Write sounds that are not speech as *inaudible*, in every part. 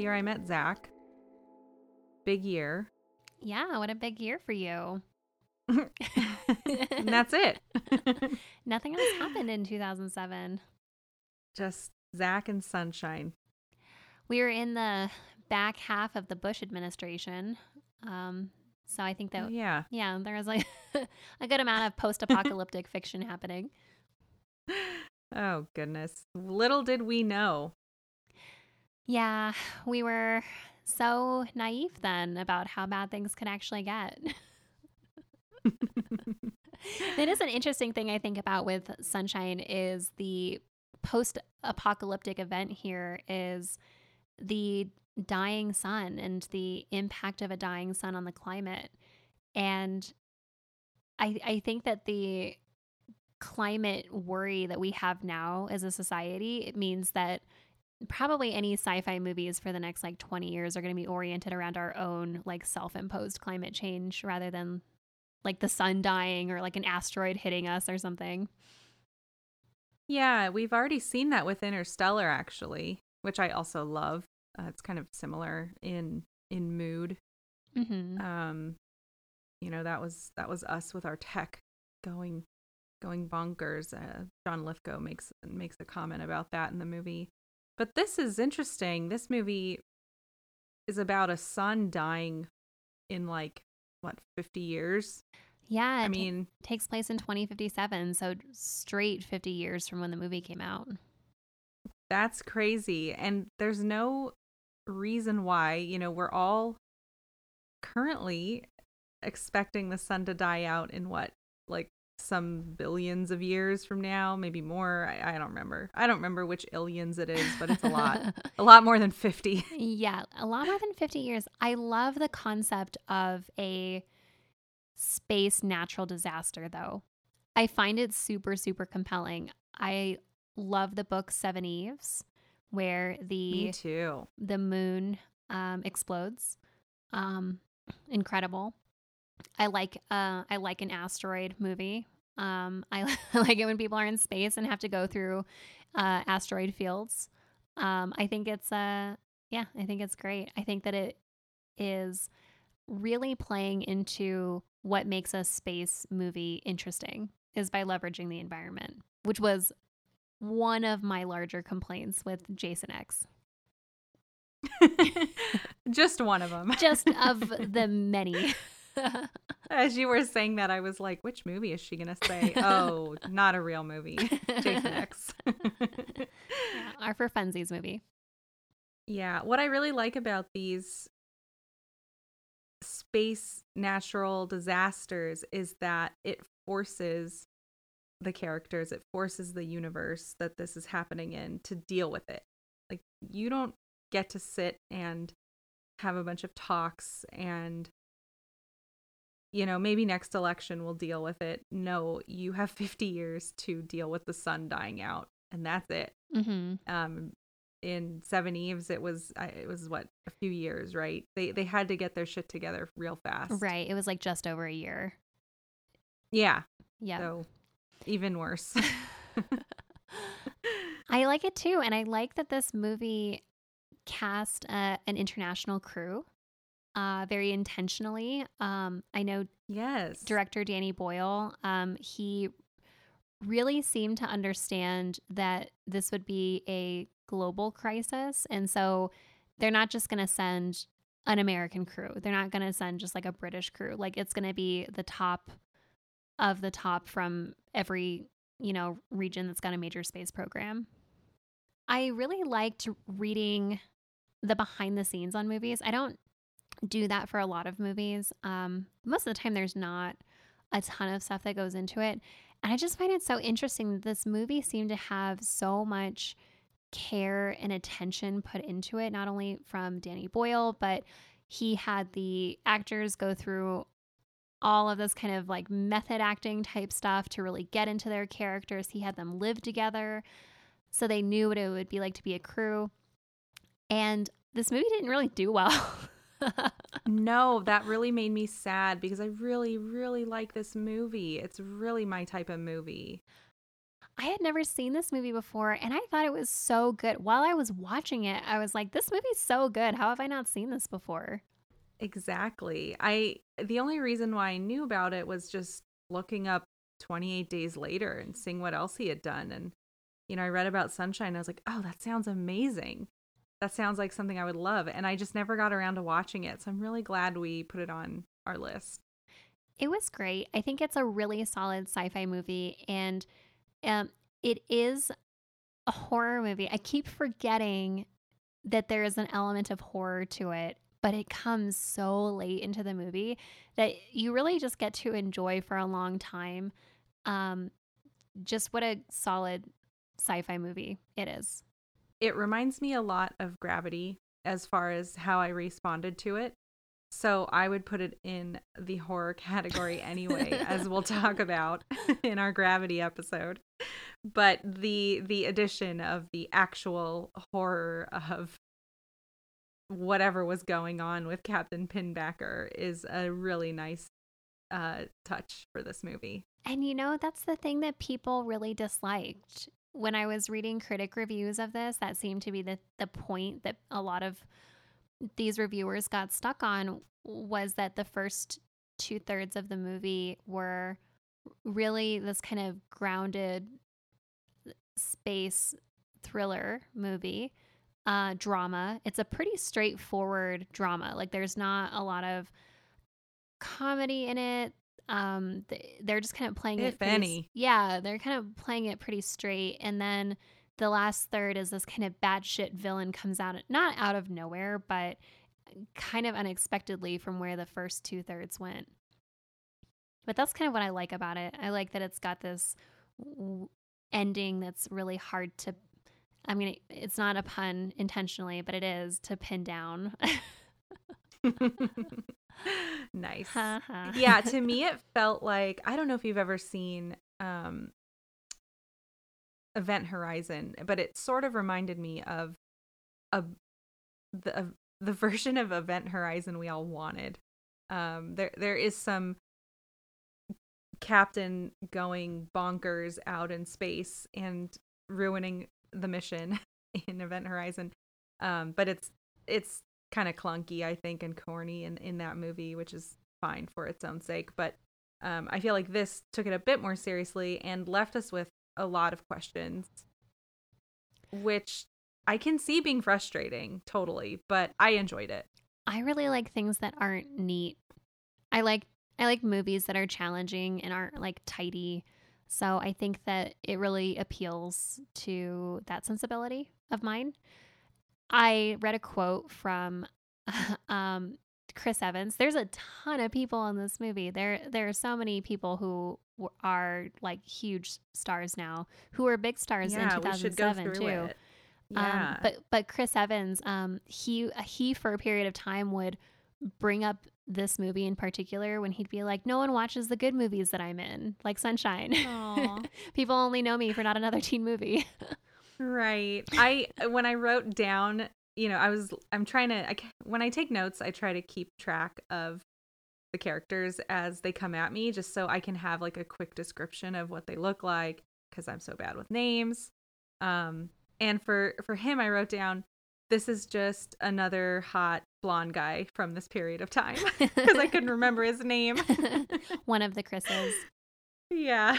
The year I met Zach. Big year. Yeah, what a big year for you. *laughs* and that's it. *laughs* Nothing else happened in 2007. just Zach and Sunshine. We were in the back half of the Bush administration. Um, so I think that, Yeah. yeah, there was like *laughs* a good amount of post apocalyptic fiction happening. Oh goodness. Little did we know. Yeah, *sighs* we were so naive then about how bad things could actually get. *laughs* That is an interesting thing I think about with Sunshine is the post-apocalyptic event here is the dying sun and the impact of a dying sun on the climate. And I I think that the climate worry that we have now as a society, it means that probably any sci-fi movies for the next like 20 years are going to be oriented around our own like self-imposed climate change rather than like the sun dying or like an asteroid hitting us or something. Yeah, we've already seen that with Interstellar actually, which I also love. Uh, it's kind of similar in in mood. Mm-hmm. Um you know, that was that was us with our tech going going bonkers. Uh, John Lithgow makes makes a comment about that in the movie. But this is interesting. This movie is about a son dying in like what, 50 years? Yeah, I mean, takes place in 2057, so straight 50 years from when the movie came out. That's crazy. And there's no reason why, you know, we're all currently expecting the sun to die out in what, like some billions of years from now, maybe more. I, I don't remember. I don't remember which illions it is, but it's a lot. *laughs* a lot more than 50. Yeah, a lot more than 50 years. I love the concept of a space natural disaster, though. I find it super, super compelling. I love the book Seveneves, where Me the too. the moon um, explodes. Um, incredible. I like uh, I like an asteroid movie. Um, I *laughs* like it when people are in space and have to go through uh, asteroid fields. Um, I think it's uh, yeah, I think it's great. I think that it is really playing into what makes a space movie interesting is by leveraging the environment, which was one of my larger complaints with Jason X. *laughs* Just one of them. Just *laughs* of the many. As you were saying that, I was like, which movie is she going to say? *laughs* Oh, not a real movie. Jason *laughs* X. Yeah, our for funsies movie. Yeah, what I really like about these space natural disasters is that it forces the characters, it forces the universe that this is happening in to deal with it. Like, you don't get to sit and have a bunch of talks and, you know, maybe next election we'll deal with it. No, you have *laughs* 50 years to deal with the sun dying out, and that's it Mm-hmm. um in Seveneves it was it was what a few years right they they had to get their shit together real fast Right. It was like just over a year. yeah Yeah. so even worse *laughs* *laughs* I like it too. And I like that this movie cast uh, an international crew uh, very intentionally. Um, I know yes director Danny Boyle, um, he really seemed to understand that this would be a global crisis. And so they're not just going to send an American crew, they're not going to send just like a British crew. Like it's going to be the top of the top from every, you know, region that's got a major space program. I really liked reading the behind the scenes on movies. I don't do that for a lot of movies. Um, most of the time, there's not a ton of stuff that goes into it. And I just find it so interesting that this movie seemed to have so much care and attention put into it, not only from Danny Boyle, but he had the actors go through all of this kind of like method acting type stuff to really get into their characters. He had them live together so they knew what it would be like to be a crew. And this movie didn't really do well. *laughs* *laughs* no, that really made me sad because I really, really like this movie. It's really my type of movie. I had never seen this movie before and I thought it was so good. While I was watching it, I was like, this movie's so good. How have I not seen this before? Exactly. I the only reason why I knew about it was just looking up 28 days later and seeing what else he had done and you know, I read about Sunshine I was like, "Oh, that sounds amazing." That sounds like something I would love and I just never got around to watching it. So I'm really glad we put it on our list. It was great. I think it's a really solid sci-fi movie and um, it is a horror movie. I keep forgetting that there is an element of horror to it, but it comes so late into the movie that you really just get to enjoy for a long time. Um, just what a solid sci fi movie it is. It reminds me a lot of Gravity as far as how I responded to it. So I would put it in the horror category anyway, as we'll talk *laughs* about *laughs* in our Gravity episode. But the the addition of the actual horror of whatever was going on with Captain Pinbacker is a really nice uh, touch for this movie. And you know, that's the thing that people really disliked. When I was reading critic reviews of this, that seemed to be the, the point that a lot of these reviewers got stuck on was that the first two thirds of the movie were really this kind of grounded space thriller movie uh, drama. It's a pretty straightforward drama. Like there's not a lot of comedy in it. Um, they're just kind of playing if it. If any, yeah, they're kind of playing it pretty straight, and then the last third is this kind of batshit villain comes out, not out of nowhere, but kind of unexpectedly from where the first two thirds went. But that's kind of what I like about it. I like that it's got this ending that's really hard to. I'm gonna. It's not a pun intentionally, but it is to pin down. *laughs* *laughs* *laughs* *laughs* nice. yeah, *laughs* to me it felt like I don't know if you've ever seen um Event Horizon, but it sort of reminded me of a the the *laughs* version of Event Horizon we all wanted. Um, there there is some captain going bonkers out in space and ruining the mission in Event Horizon. Um, but it's it's kind of clunky, I think, and corny in in that movie, which is fine for its own sake. But um, I feel like this took it a bit more seriously and left us with a lot of questions, which I can see being frustrating, totally, but I enjoyed it. I really like things that aren't neat. I like I like movies that are challenging and aren't like tidy. So I think that it really appeals to that sensibility of mine. I read a quote from *laughs* um, Chris Evans. There's a ton of people in this movie. There there are so many people who are like huge stars now, who were big stars yeah, in 2007 too. It. Um, yeah. Um, but but Chris Evans, um, he he for a period of time would bring up this movie in particular when he'd be like, "No one watches the good movies that I'm in, like Sunshine. *laughs* People only know me for not another teen movie." *laughs* right. I when I wrote down, you know, I was I'm trying to I, when I take notes, I try to keep track of the characters as they come at me, just so I can have like a quick description of what they look like because I'm so bad with names. Um, and for for him, I wrote down this is just another hot blonde guy from this period of time *laughs* because I couldn't remember his name. *laughs* One of the Chris's. *laughs* Yeah.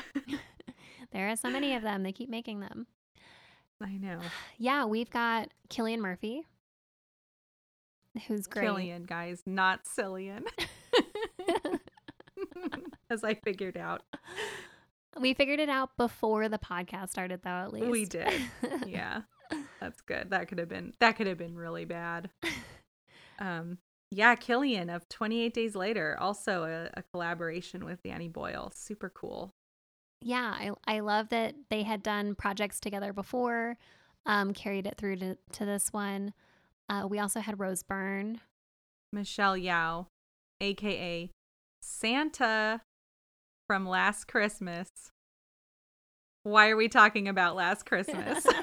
there are so many of them. They keep making them. I know. Yeah, we've got Cillian Murphy, who's great. Killian, guys, not Cillian. *laughs* *laughs* As I figured out. We figured it out before the podcast started, though. At least we did. Yeah, that's good. That could have been that could have been really bad. Um, Yeah, Killian of 28 Days Later, also a, a collaboration with Danny Boyle. Super cool. Yeah, I, I love that they had done projects together before, um, carried it through to, to this one. Uh, we also had Rose Byrne. Michelle Yeoh, aka Santa from Last Christmas. Why are we talking about Last Christmas? *laughs*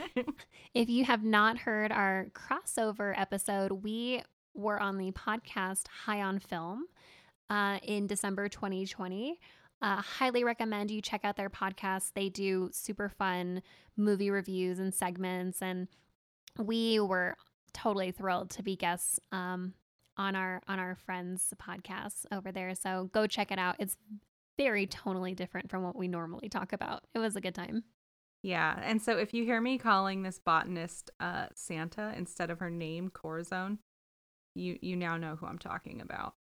*laughs* if you have not heard our crossover episode, we were on the podcast High on Film uh, in December 2020. Uh, highly recommend you check out their podcast. They do super fun movie reviews and segments, and we were totally thrilled to be guests um, on our on our friends' podcast over there. So go check it out. It's very tonally different from what we normally talk about. It was a good time. Yeah, and so if you hear me calling this botanist uh, Santa instead of her name Corazon, you you now know who I'm talking about.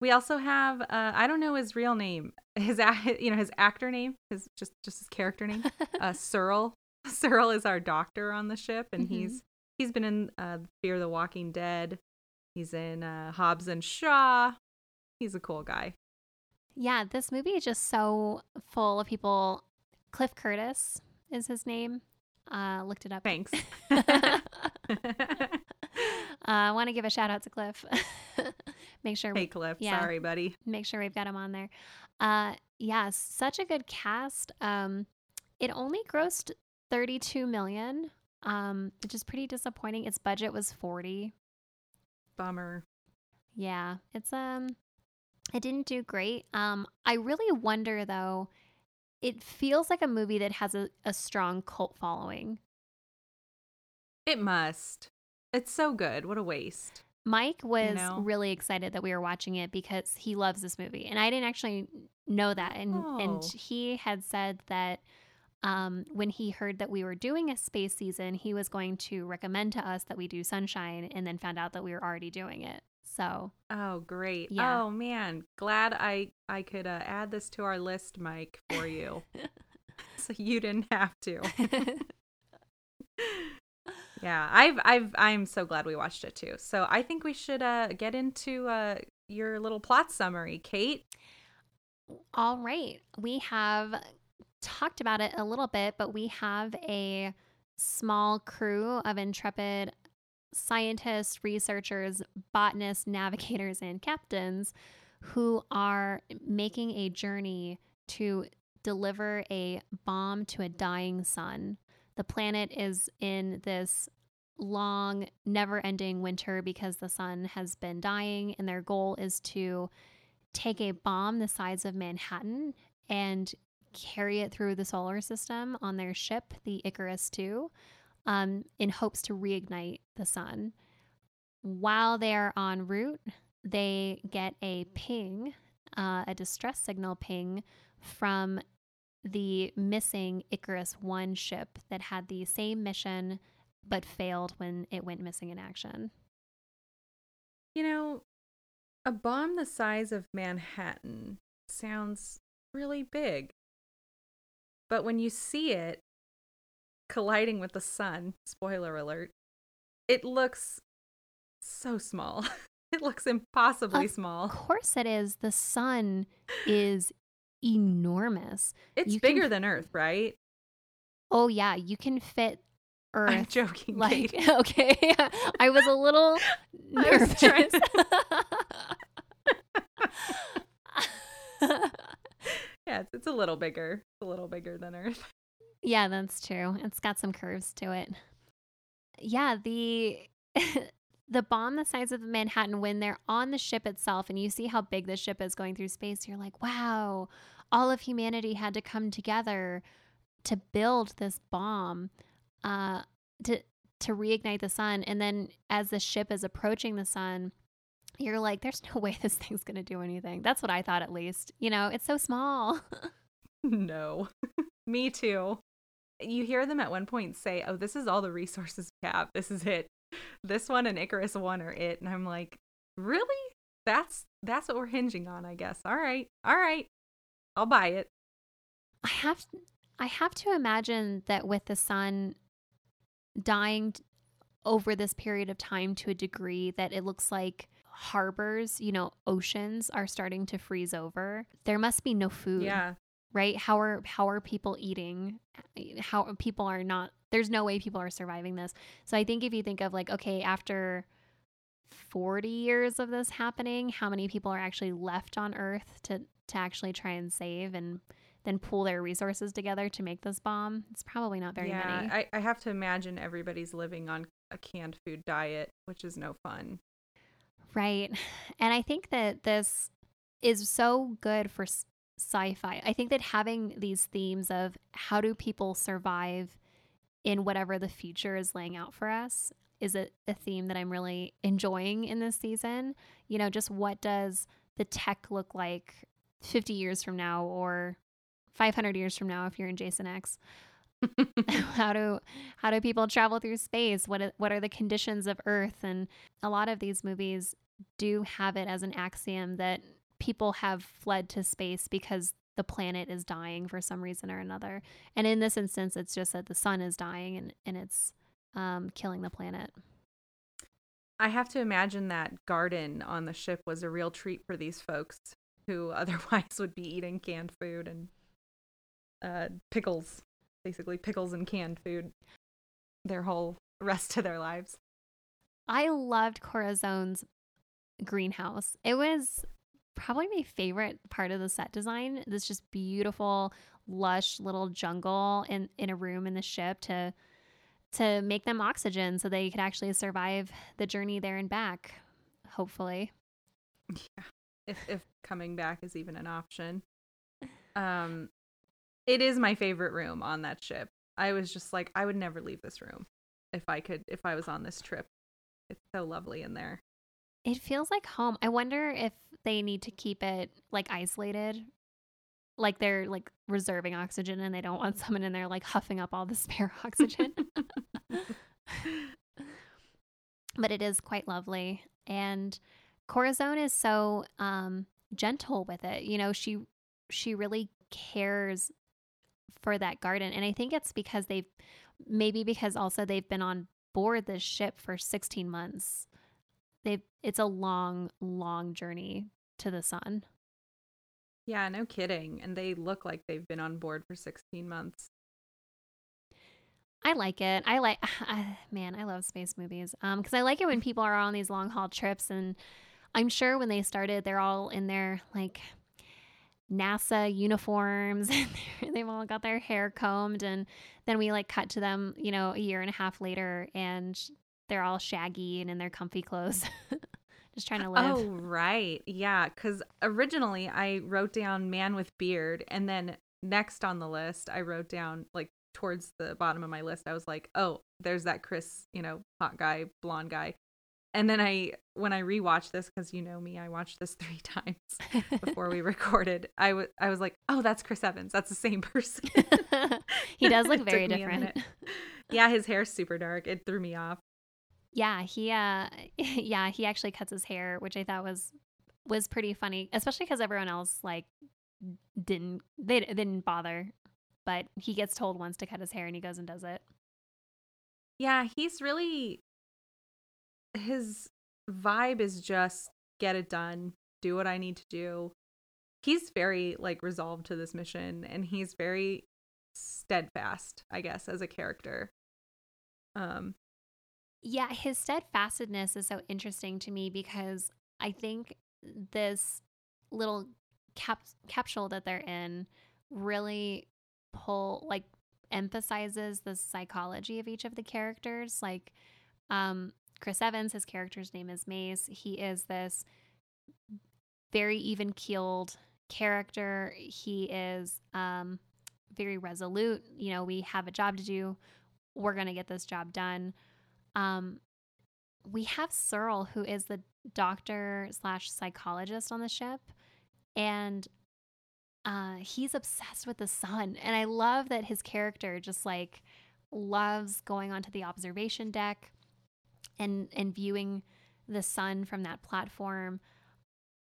We also have uh, I don't know his real name, *laughs* his you know his actor name, his just just his character name, *laughs* uh, Searle. *laughs* Searle is our doctor on the ship, and mm-hmm. he's he's been in uh, Fear the Walking Dead. He's in uh, Hobbs and Shaw. He's a cool guy. Yeah, this movie is just so full of people. Cliff Curtis is his name. Uh, looked it up. Thanks. *laughs* *laughs* Uh, I want to give a shout out to Cliff. *laughs* make sure. Hey, Cliff. Yeah, sorry, buddy. Make sure we've got him on there. Uh, yeah, such a good cast. Um, it only grossed 32 million, um, which is pretty disappointing. Its budget was 40. Bummer. Yeah, it's um, it didn't do great. Um, I really wonder though. It feels like a movie that has a, a strong cult following. It must. It's so good. What a waste. Mike was you know? really excited that we were watching it because he loves this movie, and I didn't actually know that. And oh. and he had said that um, when he heard that we were doing a space season, he was going to recommend to us that we do Sunshine, and then found out that we were already doing it. So oh great yeah. oh man glad I I could uh, add this to our list, Mike, for you, *laughs* so you didn't have to. *laughs* *laughs* Yeah, I've I've I'm so glad we watched it too. So I think we should uh get into uh your little plot summary, Kate. All right. We have talked about it a little bit, but we have a small crew of intrepid scientists, researchers, botanists, navigators, and captains who are making a journey to deliver a bomb to a dying sun. The planet is in this long, never ending winter because the sun has been dying, and their goal is to take a bomb the size of Manhattan and carry it through the solar system on their ship, the Icarus II, um, in hopes to reignite the sun. While they are en route, they get a ping, uh, a distress signal ping from the missing Icarus 1 ship that had the same mission but failed when it went missing in action. You know, a bomb the size of Manhattan sounds really big. But when you see it colliding with the sun, spoiler alert, it looks so small. *laughs* it looks impossibly of small. Of course it is. The sun is enormous. It's you bigger can, than Earth, right? Oh yeah, you can fit Earth. I'm joking. Like Kate. *laughs* okay, I was a little *laughs* nervous. yeah, it's, it's a little bigger. It's a little bigger than Earth. Yeah, that's true. It's got some curves to it. Yeah, the *laughs* the bomb the size of the Manhattan, when they're on the ship itself and you see how big the ship is going through space, you're like, wow, all of humanity had to come together to build this bomb uh, to to reignite the sun. And then as the ship is approaching the sun, you're like, there's no *laughs* way this thing's going to do anything. That's what I thought, at least. You know, it's so small. *laughs* no, me too. You hear them at one point say, oh, this is all the resources we have. This is it this one and Icarus one are it. And I'm like, really? That's that's what we're hinging on, I guess. All right. All right. I'll buy it. I have I have to imagine that with the sun dying over this period of time to a degree that it looks like harbors, you know, oceans are starting to freeze over. There must be no food. Yeah. Right? How are how are people eating? Eh, how people are not there's no way people are surviving this. So I think if you think of like okay, after 40 years of this happening, how many people are actually left on earth to to actually try and save and then pool their resources together to make this bomb? It's probably not very yeah, many. I, I have to imagine everybody's living on a canned food diet, which is no fun. Right. *sighs* And I think that this is so good for sci fi. I think that having these themes of how do people survive in whatever the future is laying out for us is a, a theme that I'm really enjoying in this season. You know, just what does the tech look like 50 years from now or 500 years from now if you're in Jason X? *laughs* how do how do people travel through space what what are the conditions of earth and a lot of these movies do have it as an axiom that people have fled to space because the planet is dying for some reason or another. And in this instance, it's just that the sun is dying and, and it's um, killing the planet. I have to imagine that garden on the ship was a real treat for these folks who *laughs* otherwise would be eating canned food and uh, pickles, basically pickles and canned food their whole *laughs* rest of their lives. I loved Corazon's greenhouse. It was probably my favorite part of the set design. This just beautiful, lush little jungle in, in a room in the ship to to make them oxygen so they could actually survive the journey there and back, hopefully. Yeah. If if coming back is even an option. Um it is my favorite room on that ship. I was just like I would never leave this room if I could if I was on this trip. It's so lovely in there. It feels like home. I wonder if they need to keep it like isolated. Like they're like reserving oxygen and they don't want *laughs* someone in there like huffing up all the *laughs* spare oxygen. *laughs* but it is quite lovely. And Corazon is so um gentle with it. You know, she she really cares for that garden. And I think it's because they've maybe because also they've been on board this ship for 16 months they it's a long long journey to the sun. Yeah no kidding and they look like they've been on board for 16 months. I like it. I like *sighs* uh, man i love space movies um because i like it when people are on these long haul trips and i'm sure when they started they're all in their like NASA uniforms *laughs* and they've all got their hair combed and then we like cut to them, you know, a year and a half later and they're all shaggy and in their comfy clothes. *laughs* Just trying to live. Oh, right. Yeah, cuz originally I wrote down man with beard and then next on the list I wrote down like towards the bottom of my list I was like, "Oh, there's that Chris, you know, hot guy, blonde guy." And then I, when I rewatched this, because you know me, I watched this *laughs* three times before we *laughs* recorded. I was, I was like, oh, that's Chris Evans. That's the same person. he does look very different. Yeah, his hair's super dark. It threw me off. Yeah, he, uh, *laughs* yeah, he actually cuts his hair, which I thought was was pretty funny, especially because everyone else like didn't they didn't bother, but he gets told once to cut his hair and he goes and does it. Yeah, he's really his vibe is just get it done, do what I need to do. He's very like resolved to this mission and he's very steadfast, I guess, as a character. Um yeah, his steadfastness is so interesting to me because I think this little cap- capsule that they're in really pull like emphasizes the psychology of each of the characters like um Chris Evans, his character's name is Mace. He is this very even keeled character. He is um, very resolute. You know, we have a job to do. We're going to get this job done. Um, we have Searle, who is the doctor slash psychologist on the ship, and uh, he's obsessed with the sun. And I love that his character just like loves going onto the observation deck and and viewing the sun from that platform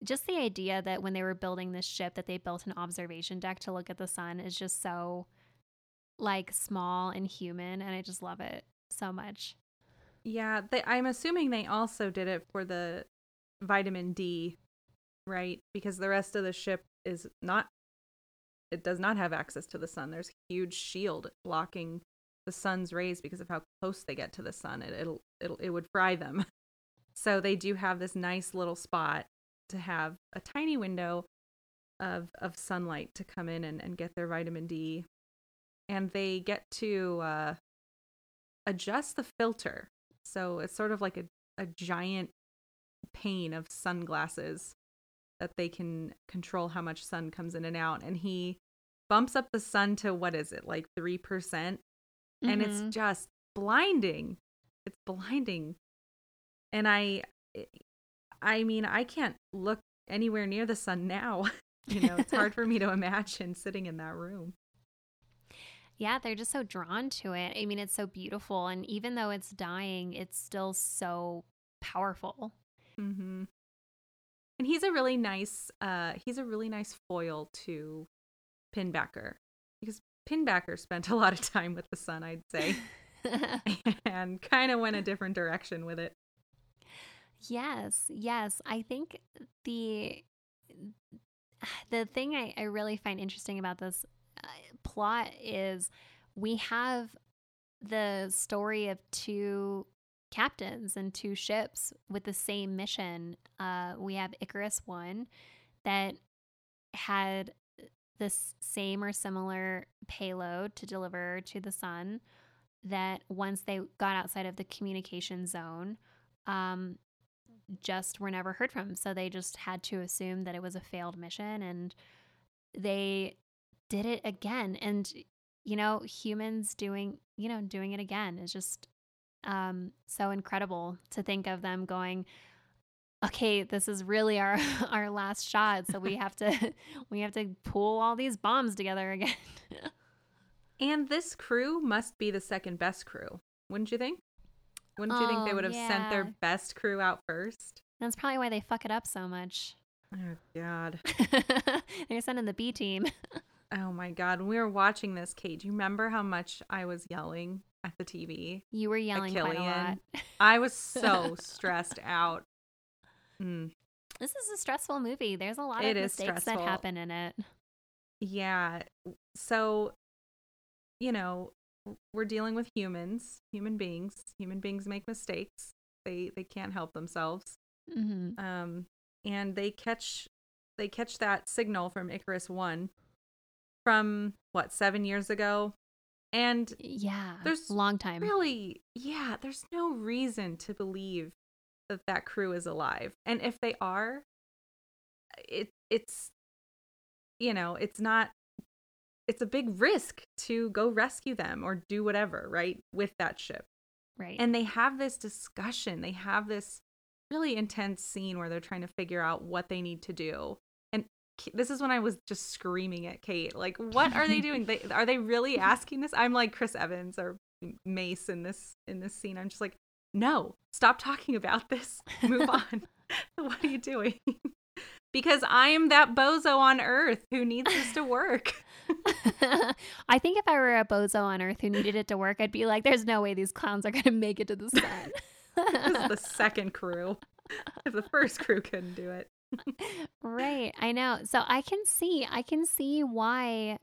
just the idea that when they were building this ship that they built an observation deck to look at the sun is just so like small and human and I just love it so much. Yeah, they, I'm assuming they also did it for the vitamin D, right? Because the rest of the ship is not it does not have access to the sun. There's a huge shield blocking the sun's rays because of how close they get to the sun. It, it'll it'll it would fry them. *laughs* So they do have this nice little spot to have a tiny window of of sunlight to come in and, and get their vitamin D. And they get to uh, adjust the filter. So it's sort of like a, a giant pane of sunglasses that they can control how much sun comes in and out. And he bumps up the sun to what is it, like 3%? percent And it's mm-hmm. just blinding. It's blinding. And I, eh, I mean, I can't look anywhere near the sun now. *laughs* you know, it's *laughs* hard for me to imagine sitting in that room. Yeah, they're just so drawn to it. I mean, it's so beautiful. And even though it's dying, it's still so powerful. hmm And he's a really nice, uh, he's a really nice foil to Pinbacker because Pinbacker spent a lot of time with the sun, I'd say, *laughs* *laughs* and kind of went a different direction with it. yes, yes. I think the the thing I, I really find interesting about this uh, plot is we have the story of two captains and two ships with the same mission. Uh, we have Icarus One that had this same or similar payload to deliver to the sun. That once they got outside of the communication zone, um, just were never heard from. So they just had to assume that it was a failed mission and they did it again. And, you know, humans doing, you know, doing it again is just um, so incredible to think of them going, okay, this is really our *laughs* our last shot. So we have to *laughs* we have to pull all these bombs together *laughs* again. And this crew must be the second best crew, wouldn't you think? Wouldn't you think they Oh, would have sent their best crew out first? That's probably why they fuck it up so much. Oh, God. They're sending the B team. Oh, my God. When we were watching this, Kate, do you remember how much I was yelling at the TV? You were yelling quite a lot. I was *laughs* so stressed out. Mm. This is a stressful movie. There's a lot It of is mistakes that happen in it. Yeah. So, you know, we're dealing with humans, human beings. Human beings make mistakes. They they can't help themselves. hmm Um and they catch they catch that signal from Icarus 1 from what, 7 years ago. And Yeah, There's a long time. really, yeah, there's no reason to believe that that crew is alive. And if they are, it it's you know, it's not it's a big risk to go rescue them or do whatever, right? With that ship. right. And they have this discussion. They have this really intense scene where they're trying to figure out what they need to do. This is when I was just screaming at Kate, like, what are they *laughs* doing? They, are they really asking this? I'm like Chris Evans or Mace in this in this scene. I'm just like, no, stop talking about this. Move *laughs* on. *laughs* what are you doing? because I am that bozo on Earth who needs this to work. I think if I were a bozo on Earth who needed it to work, I'd be like, "There's no way these clowns are gonna make it to the sun." this is the second crew. If the first crew couldn't do it. Right, I know. So I can see, I can see why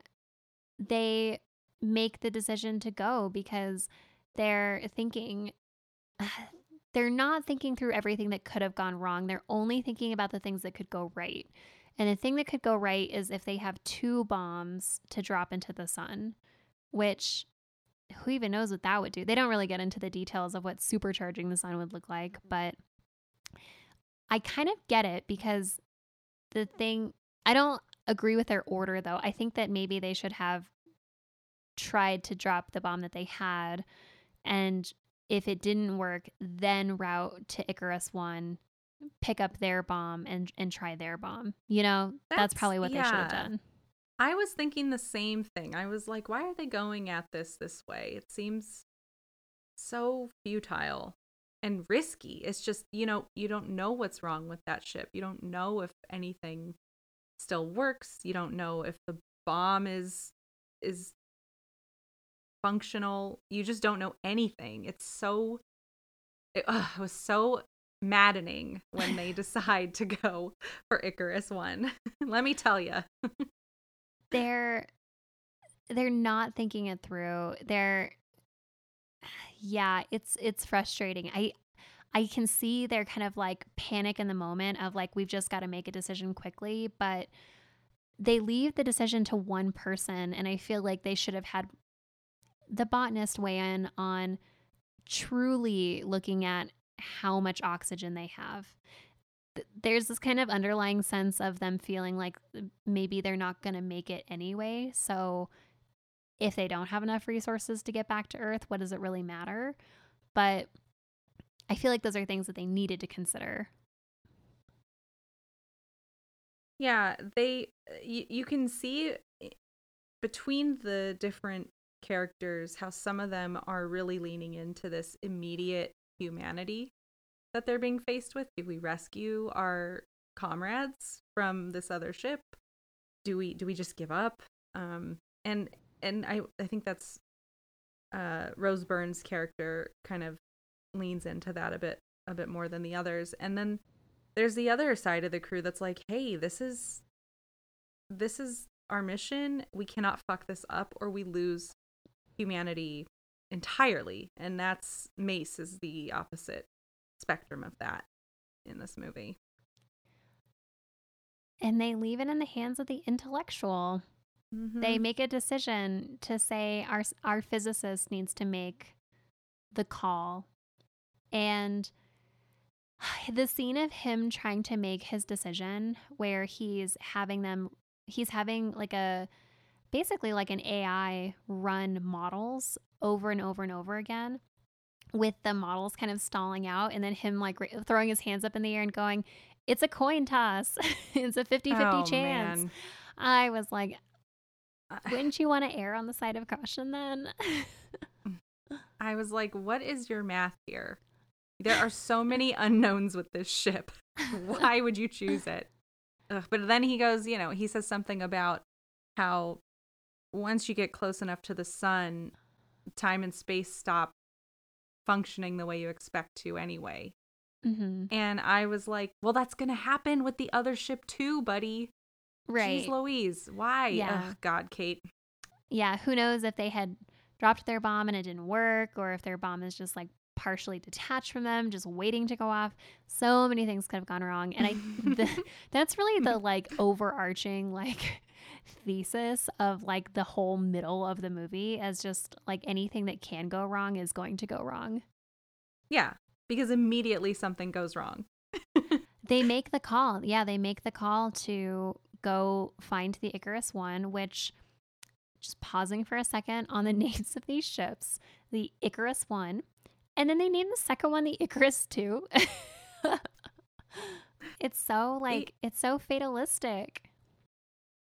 they make the decision to go because they're thinking. *sighs* They're not thinking through everything that could have gone wrong. They're only thinking about the things that could go right. And the thing that could go right is if they have two bombs to drop into the sun, which who even knows what that would do? They don't really get into the details of what supercharging the sun would look like, but I kind of get it because the thing, I don't agree with their order though. I think that maybe they should have tried to drop the bomb that they had. And if it didn't work, then route to Icarus 1, pick up their bomb and, and try their bomb. You know, that's, That's- probably what they should have done. I was thinking the same thing. I was like, why are they going at this this way? It seems so futile and risky. It's just, you know, you don't know what's wrong with that ship. You don't know if anything still works. You don't know if the bomb is is functional. You just don't know anything. It's so it, ugh, it was so maddening when they *laughs* decide to go for Icarus One. *laughs* Let me tell you, *laughs* they're they're not thinking it through. They're yeah, it's it's frustrating. I I can see their kind of like panic in the moment of like we've just got to make a decision quickly, but they leave the decision to one person and I feel like they should have had the botanist weigh in on truly looking at how much oxygen they have. There's this kind of underlying sense of them feeling like maybe they're not going to make it anyway. So if they don't have enough resources to get back to Earth, what does it really matter? But I feel like those are things that they needed to consider. Yeah, they you, you can see between the different characters how some of them are really leaning into this immediate humanity that they're being faced with. Do we rescue our comrades from this other ship? Do we do we just give up? Um and and I I think that's uh Rose Byrne's character kind of leans into that a bit a bit more than the others. And then there's the other side of the crew that's like, "Hey, this is this is our mission. We cannot fuck this up or we lose humanity entirely." And that's Mace is the opposite spectrum of that in this movie. And they leave it in the hands of the intellectual. Mm-hmm. They make a decision to say our our physicist needs to make the call. And *sighs* the scene of him trying to make his decision where he's having them he's having like a basically like an AI run models over and over and over again with the models kind of stalling out and then him like throwing his hands up in the air and going it's a coin toss *laughs* it's a 50-50 oh, chance man. i was like wouldn't you want to err on the side of caution then *laughs* i was like what is your math here there are so many *laughs* unknowns with this ship why would you choose it Ugh, but then he goes you know he says something about how once you get close enough to the sun time and space stop functioning the way you expect to anyway. Mm-hmm. And I was like, well, that's going to happen with the other ship too, buddy. Right. Jeez Louise. Why? Yeah. Ugh, God, Kate. Yeah. Who knows if they had dropped their bomb and it didn't work or if their bomb is just like partially detached from them, just waiting to go off. So many things could have gone wrong. And I, *laughs* the, that's really the like overarching, like, thesis of like the whole middle of the movie as just like anything that can go wrong is going to go wrong. Yeah, because immediately something goes wrong. *laughs* they make the call. Yeah, they make the call to go find the Icarus One, which just pausing for a second on the *laughs* names of these ships, the Icarus One, and then they name the second one the Icarus Two. *laughs* it's so like it's so fatalistic.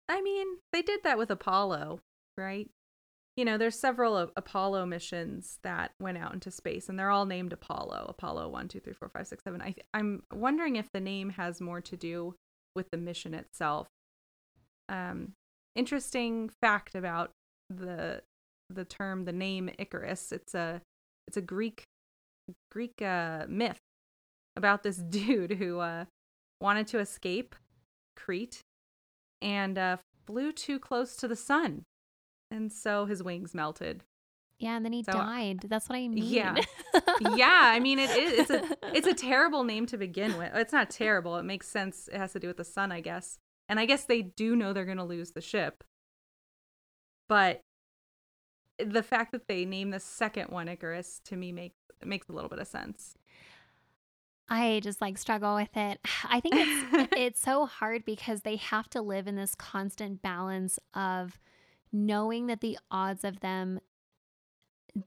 I mean, they did that with Apollo, right? You know, there's several Apollo missions that went out into space, and they're all named Apollo. Apollo one, two, three, four, five, six, seven. I th- I'm wondering if the name has more to do with the mission itself. Um, interesting fact about the the term, the name Icarus. It's a it's a Greek Greek uh, myth about this *laughs* dude who uh, wanted to escape Crete and uh, flew too close to the sun. And so his wings melted. Yeah, and then he so, died. That's what I mean. Yeah, yeah. *laughs* I mean, it is. It's a it's a terrible name to begin with. It's not terrible. It makes sense. It has to do with the sun, I guess. And I guess they do know they're going to lose the ship. But the fact that they name the second one Icarus to me makes makes a little bit of sense. I just like struggle with it. *sighs* I think it's *laughs* it's so hard because they have to live in this constant balance of knowing that the odds of them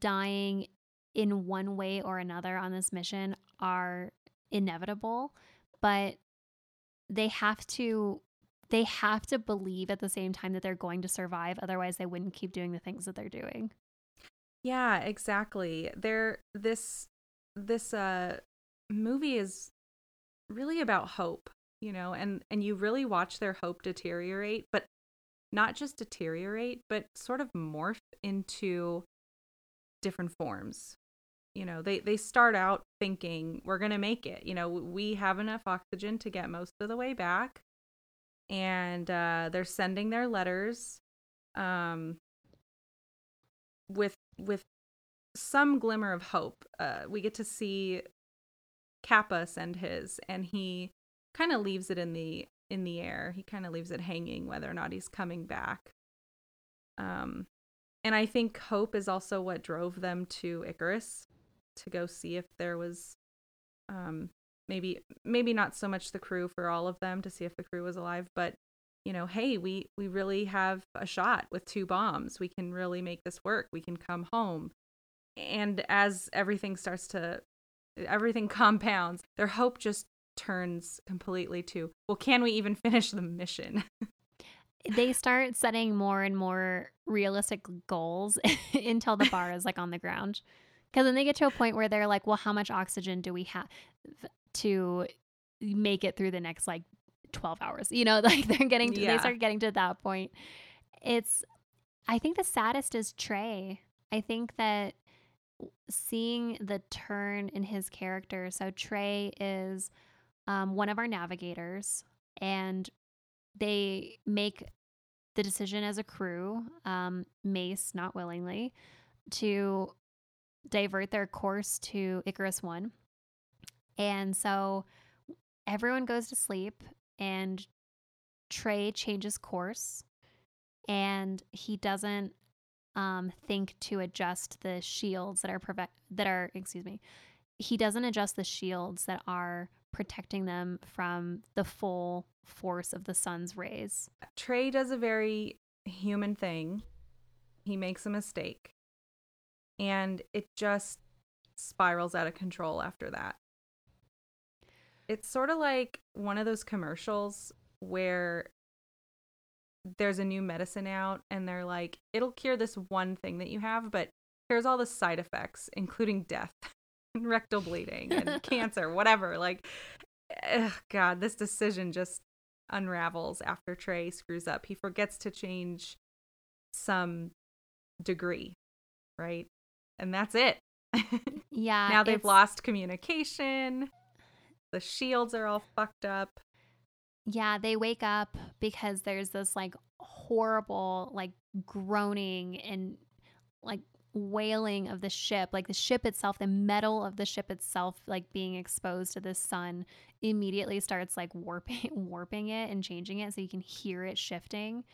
dying in one way or another on this mission are inevitable, but they have to they have to believe at the same time that they're going to survive otherwise they wouldn't keep doing the things that they're doing. Yeah, exactly. There this this uh movie is really about hope, you know, and and you really watch their hope deteriorate, but not just deteriorate, but sort of morph into different forms. you know, they they start out thinking we're going to make it. You know, we have enough oxygen to get most of the way back. And uh they're sending their letters um with with some glimmer of hope. Uh we get to see Capa send his and he kind of leaves it in the in the air. He kind of leaves it hanging whether or not he's coming back. Um and I think hope is also what drove them to Icarus to go see if there was um maybe maybe not so much the crew for all of them to see if the crew was alive, but you know, hey, we we really have a shot with two bombs. We can really make this work. We can come home. And as everything starts to everything *laughs* compounds, their hope just turns completely to, well, can we even *laughs* finish the mission? *laughs* they start setting more and more realistic goals until the bar is like on the ground. Because then they get to a point where they're like, well, how much oxygen do we have to make it through the next like 12 hours? You know, *laughs* like they're getting to, yeah. they start getting to that point. It's, I think the saddest is Trey. I think that seeing the turn in his character. So Trey is um, one of our navigators, and they make the decision as a crew, um, Mace not willingly, to divert their course to Icarus 1. And so everyone goes to sleep, and Trey changes course, and he doesn't um, think to adjust the shields that are prevent that are excuse me. He doesn't adjust the shields that are protecting them from the full force of the sun's rays. Trey does a very human thing. He makes a mistake. And it just spirals out of control after that. It's sort of like one of those commercials where there's a new medicine out and they're like, it'll cure this one thing that you have, but here's all the side effects, including death *laughs* and rectal bleeding and *laughs* cancer, whatever. Like, ugh, God, this decision just unravels after Trey screws up. He forgets to change some degree, right? And that's it. *laughs* Yeah. now they've lost communication. The shields are all fucked up. Yeah, they wake up because there's this like horrible like groaning and like wailing of the ship, like the ship itself, the metal of the ship itself, like being exposed to the sun, immediately starts like warping, *laughs* warping it and changing it, so you can hear it shifting,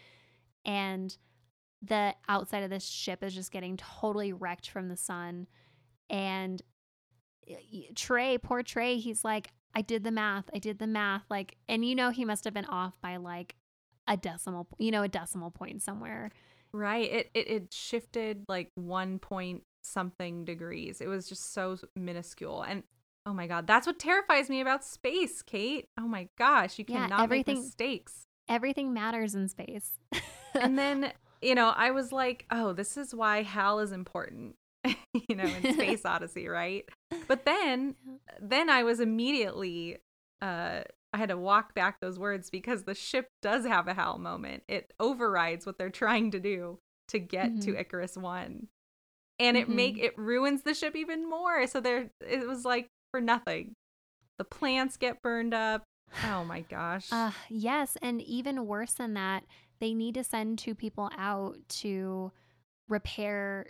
and the outside of this ship is just getting totally wrecked from the sun, and eh, Trey, poor Trey, he's like, I did the math, I did the math, like, and you know he must have been off by like a decimal, you know, a decimal point somewhere. Right. It it, it shifted like one point something degrees. It was just so minuscule. And oh my god, that's what terrifies me about space, Kate. Oh my gosh, you yeah, cannot everything, make mistakes. Everything matters in space. and *laughs* then, you know, I was like, oh, this is why Hal is important. *laughs* you know, in Space *laughs* Odyssey, right? But then then I was immediately uh I had to walk back those words because the ship does have a Hal moment. It overrides what they're trying to do to get mm-hmm. to Icarus 1. And it mm-hmm. make it ruins the ship even more. So there it was like for nothing. The plants get burned up. Oh my gosh. Uh yes, and even worse than that, they need to send two people out to repair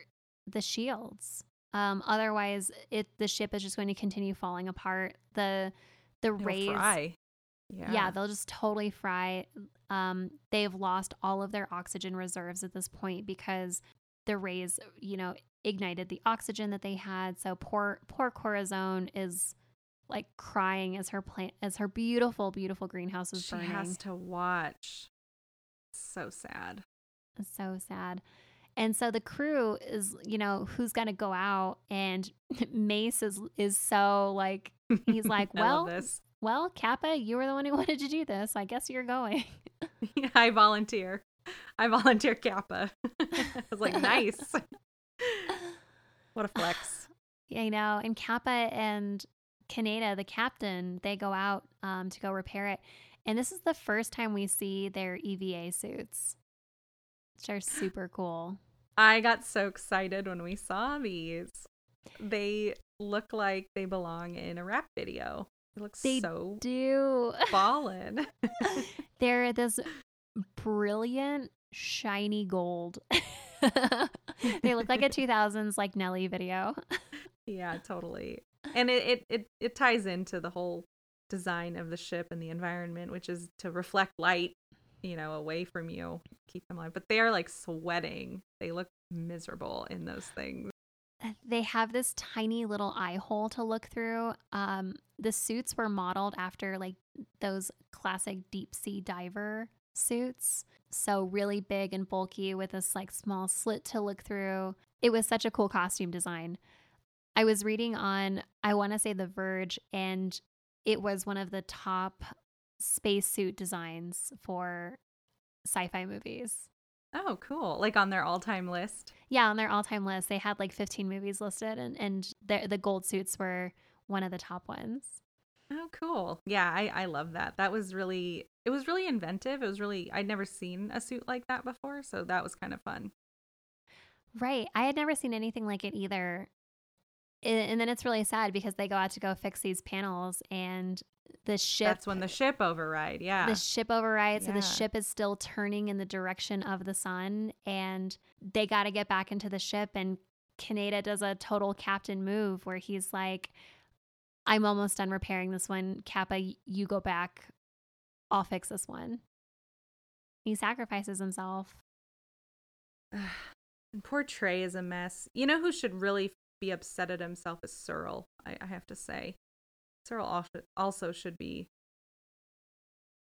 the shields. Um, otherwise, it the ship is just going to continue falling apart. The the It'll rays, fry. Yeah. yeah, they'll just totally fry. Um, they've lost all of their oxygen reserves at this point because the rays, you know, ignited the oxygen that they had. So poor poor Corazon is like crying as her plant as her beautiful beautiful greenhouse is she burning. She has to watch. So sad. So sad. And so the crew is, you know, who's going to go out and *laughs* Mace is is so like he's *laughs* like, "Well, well, Capa, you were the one who *laughs* wanted to do this. I guess you're going." yeah, I volunteer. I volunteer Capa. I was like, "Nice." what a flex. Yeah, you know, and Capa and Kaneda, the captain, they go out um, to go repair it. And this is the first time we see their EVA suits, which are super cool. I got so excited when we saw these. they look like they belong in a rap video. It looks They so Do fallen. *laughs* *laughs* they're this brilliant shiny gold. *laughs* they look like a 2000s like Nelly video. yeah, totally. And it, it it it ties into the whole design of the ship and the environment, which is to reflect light, you know, away from you, keep them alive. But they are like sweating. They look miserable in those things. They have this tiny little eye hole to look through. Um, the suits were modeled after like those classic deep sea diver suits. So really big and bulky with this like small slit to look through. It was such a cool costume design. I was reading on, I want to say The Verge, and it was one of the top spacesuit designs for sci fi movies. Oh, cool. Like on their all time list. Yeah, on their all time list, they had like 15 movies listed, and, and the, the gold suits were one of the top ones. Oh, cool. Yeah, I, I love that. That was really, it was really inventive. It was really, I'd never seen a suit like that before. So that was kind of fun. Right. I had never seen anything like it either. And then it's really sad because they go out to go fix these panels and the ship That's when the ship override. Yeah. the ship overrides so the ship is still turning in the direction of the sun and they got to get back into the ship and Kaneda does a total captain move where he's like I'm almost done repairing this one Capa you go back I'll fix this one he sacrifices himself *sighs* and poor Trey is a mess. You know who should really be upset at himself is Searle, I, I have to say. Also, also should be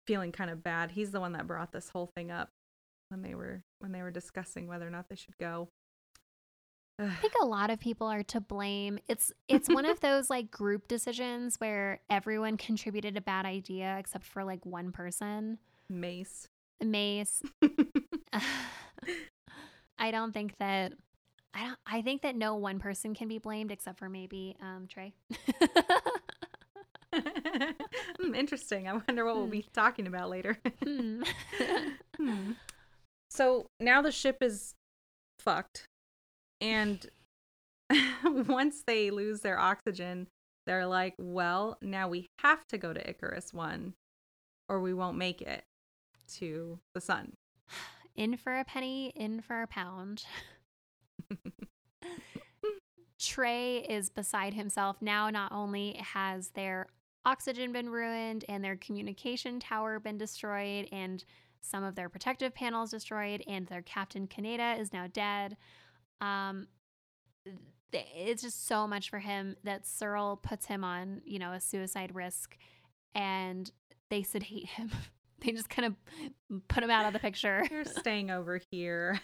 feeling kind of bad. He's the one that brought this whole thing up when they were when they were discussing whether or not they should go. I *sighs* think a lot of people are to blame. It's it's one of *laughs* those like group decisions where everyone contributed a bad idea except for like one person. Mace. Mace. *laughs* *sighs* I don't think that I don't I think that no one person can be blamed except for maybe um Trey. *laughs* *laughs* Hmm, Interesting. I wonder what we'll Hmm. be talking about later. Hmm. *laughs* Hmm. *laughs* So now the ship is fucked. And once they lose their oxygen, they're like, well, now we have to go to Icarus 1 or we won't make it to the sun. *sighs* in for a penny, in for a pound. Trey is beside himself. Now, not only has their oxygen been ruined and their communication tower been destroyed and some of their protective panels destroyed and their captain Kaneda is now dead. Um, it's just so much for him that Searle puts him on, you know, a suicide risk and they sedate him. *laughs* they just kind of put him out of the picture. You're *laughs* staying over here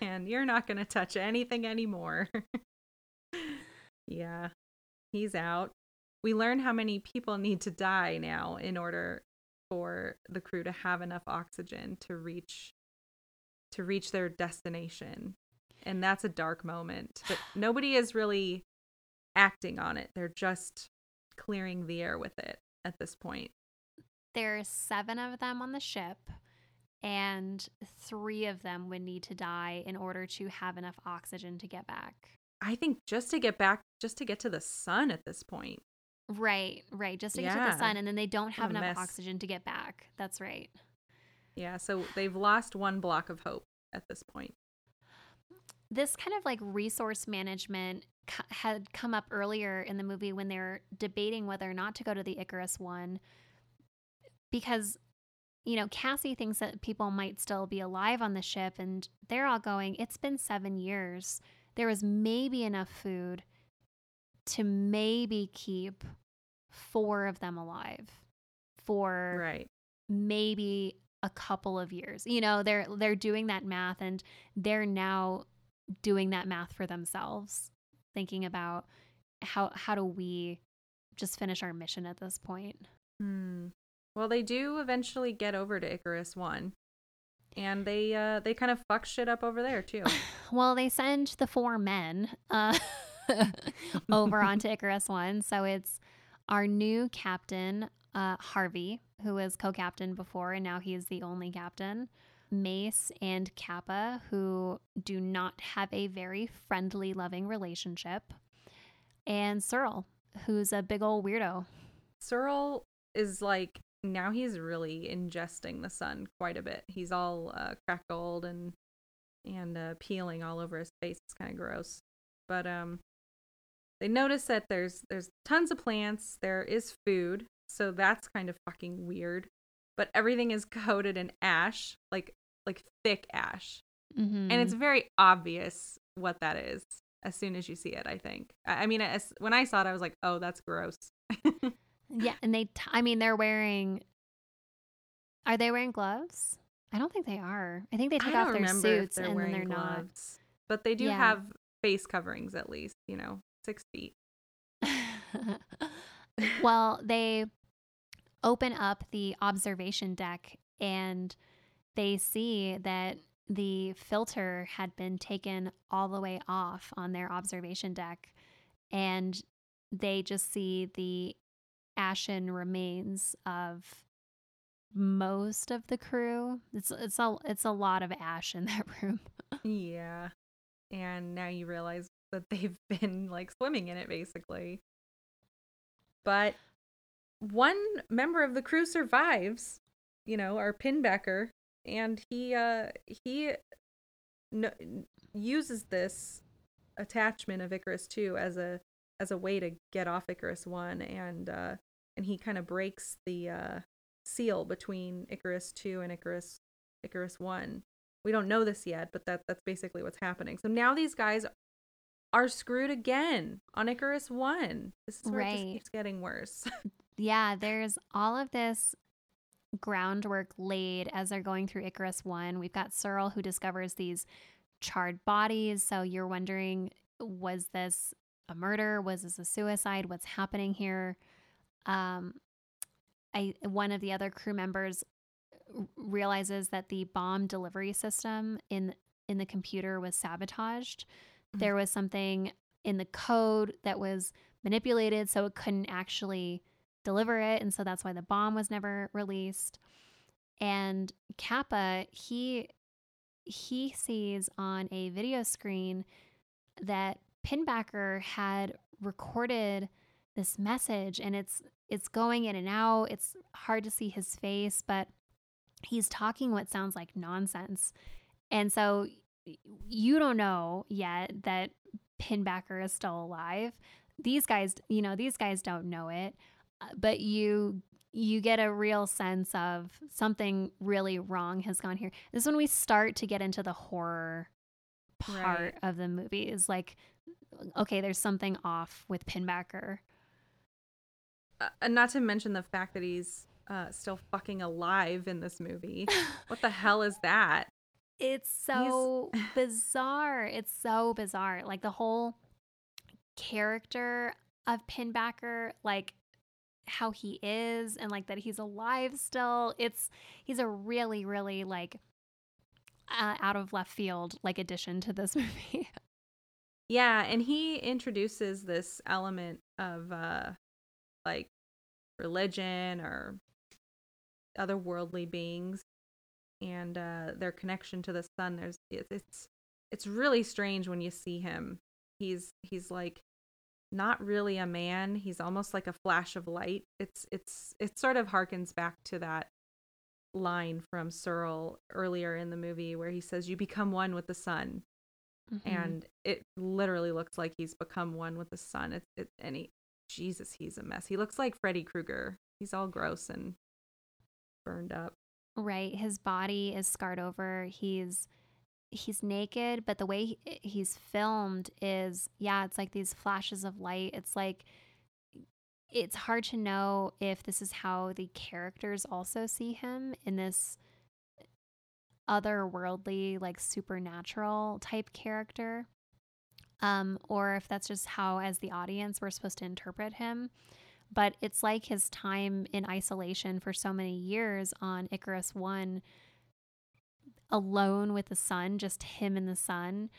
and you're not going to touch anything anymore. *laughs* yeah, he's out. We learn how many people need to die now in order for the crew to have enough oxygen to reach to reach their destination. And that's a dark moment. But *sighs* nobody is really acting on it. They're just clearing the air with it at this point. There's seven of them on the ship, and three of them would need to die in order to have enough oxygen to get back. I think just to get back just to get to the sun at this point. Right, right. Just to get to the sun, and then they don't have enough mess. oxygen to get back. That's right. Yeah, so they've lost one block of hope at this point. This kind of like resource management c- had come up earlier in the movie when they're debating whether or not to go to the Icarus one because you know, Cassie thinks that people might still be alive on the ship, and they're all going, It's been seven years. There was maybe enough food to maybe keep four of them alive for Right. maybe a couple of years. You know, they're they're doing that math and they're now doing that math for themselves, thinking about how how do we just finish our mission at this point. Hmm. Well, they do eventually get over to Icarus 1. And they uh they kind of fuck shit up over there too. *laughs* Well, they send the four men uh, *laughs* over onto Icarus One. So it's our new captain, uh, Harvey, who was co captain before, and now he's the only captain. Mace and Capa, who do not have a very friendly, loving relationship. and Searle, who's a big old weirdo. Searle is like now he's really ingesting the sun quite a bit. He's all uh, crackled and and uh, peeling all over his face. It's kind of gross. But um, they notice that there's there's tons of plants. There is food, so that's kind of fucking weird. But everything is *laughs* coated in ash, like like thick ash, Mm-hmm. and it's very obvious what that is as soon as you see it. I think. I, I mean, as, when I saw it, I was like, oh, that's gross. *laughs* yeah, and they, t- I mean, they're wearing. Are they wearing gloves? I don't think they are. I think they take off their suits they're and then wearing they're not. gloves, but they do Yeah. have face coverings at least. You know, six feet. *laughs* well, they open up the observation deck and they see that the filter had been taken all the way off on their observation deck and they just see the ashen remains of most of the crew. It's it's a it's a lot of ash in that *laughs* room. Yeah. And now you realize that they've *laughs* been like swimming in it basically. But one member of the crew survives, you know, our pinbacker, and he uh he uses this attachment of Icarus 2 as a as a way to get off Icarus 1 and uh and he kind of breaks the uh seal between Icarus 2 and Icarus Icarus 1 we don't know this yet, but that that's basically what's happening. So now these guys are screwed again on Icarus 1. This is where it just keeps getting worse. *laughs* Yeah, there's all of this groundwork laid as they're going through Icarus 1. We've got Searle who discovers these charred bodies. So you're wondering was this a murder? Was this a suicide? What's happening here? Um, I one of the other crew members r- realizes that the bomb delivery system in in the computer was sabotaged. There mm-hmm. was something in the code that was manipulated so it couldn't actually deliver it and so that's why the bomb was never released. And capa he he sees on a video screen that pinbacker had recorded this message and it's it's going in and out. It's hard to see his face but he's talking what sounds like nonsense. And so you don't know yet that pinbacker is still alive these guys you know these guys don't know it uh, but you you get a real sense of something really wrong has gone here this is when we start to get into the horror part Right. of the movie is like okay there's something off with pinbacker Uh, and not to mention the fact that he's uh, still fucking alive in this movie. *laughs* What the hell is that? It's so bizarre. It's so bizarre. Like the whole character of Pinbacker, like how he is and like that he's alive still. It's he's a really really like uh, out of left field like addition to this *laughs* movie. Yeah, and he introduces this element of uh like religion or otherworldly beings and uh their connection to the sun. There's it- it's it's really strange when you see him. He's he's like not really a man. He's almost like a flash of light. It's it's it sort of harkens back to that line from Searle earlier in the movie where he says you become one with the sun Mhm. and it literally looks like he's become one with the sun. It's it, and he, Jesus, he's a mess. He looks like Freddy Krueger. He's all gross and burned up. Right, his body is scarred over. He's he's naked, but the way he, he's filmed is yeah, it's like these flashes of light. It's like it's hard to know if this is how the characters also see him in this otherworldly, like supernatural type character. Um, or if that's just how, as the audience, we're supposed to interpret him. But it's like his time in isolation for so many years on Icarus 1, alone with the sun, just him and the sun,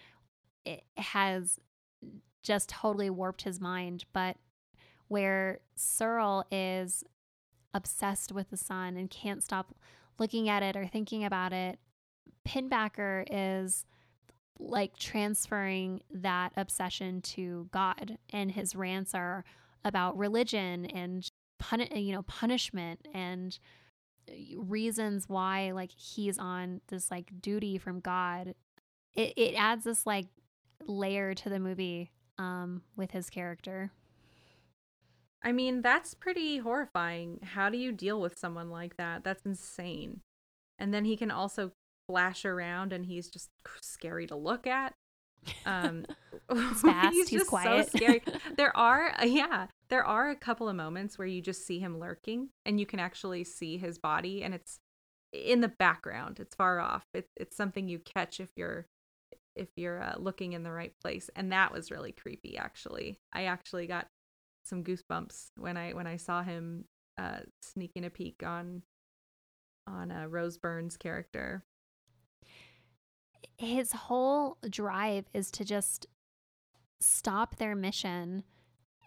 it has just totally warped his mind. But where Searle is obsessed with the sun and can't stop looking at it or thinking about it, Pinbacker is like transferring that obsession to God and his rants are about religion and you know punishment and uh, reasons why like he's on this like duty from God it, it adds this like layer to the movie um with his character I mean, that's pretty horrifying. How do you deal with someone like that? That's insane. And then he can also flash around and he's just scary to look at. Um *laughs* he's fast, he's, he's quiet. so scary. *laughs* there are yeah, there are a couple of moments where you just see him lurking and you can actually see his body and it's in the background. It's far off. It, it's something you catch if you're if you're uh, looking in the right place and that was really creepy actually. I actually got some goosebumps when I when I saw him uh sneaking a peek on on uh, Rose Byrne's character. His whole drive is to just stop their mission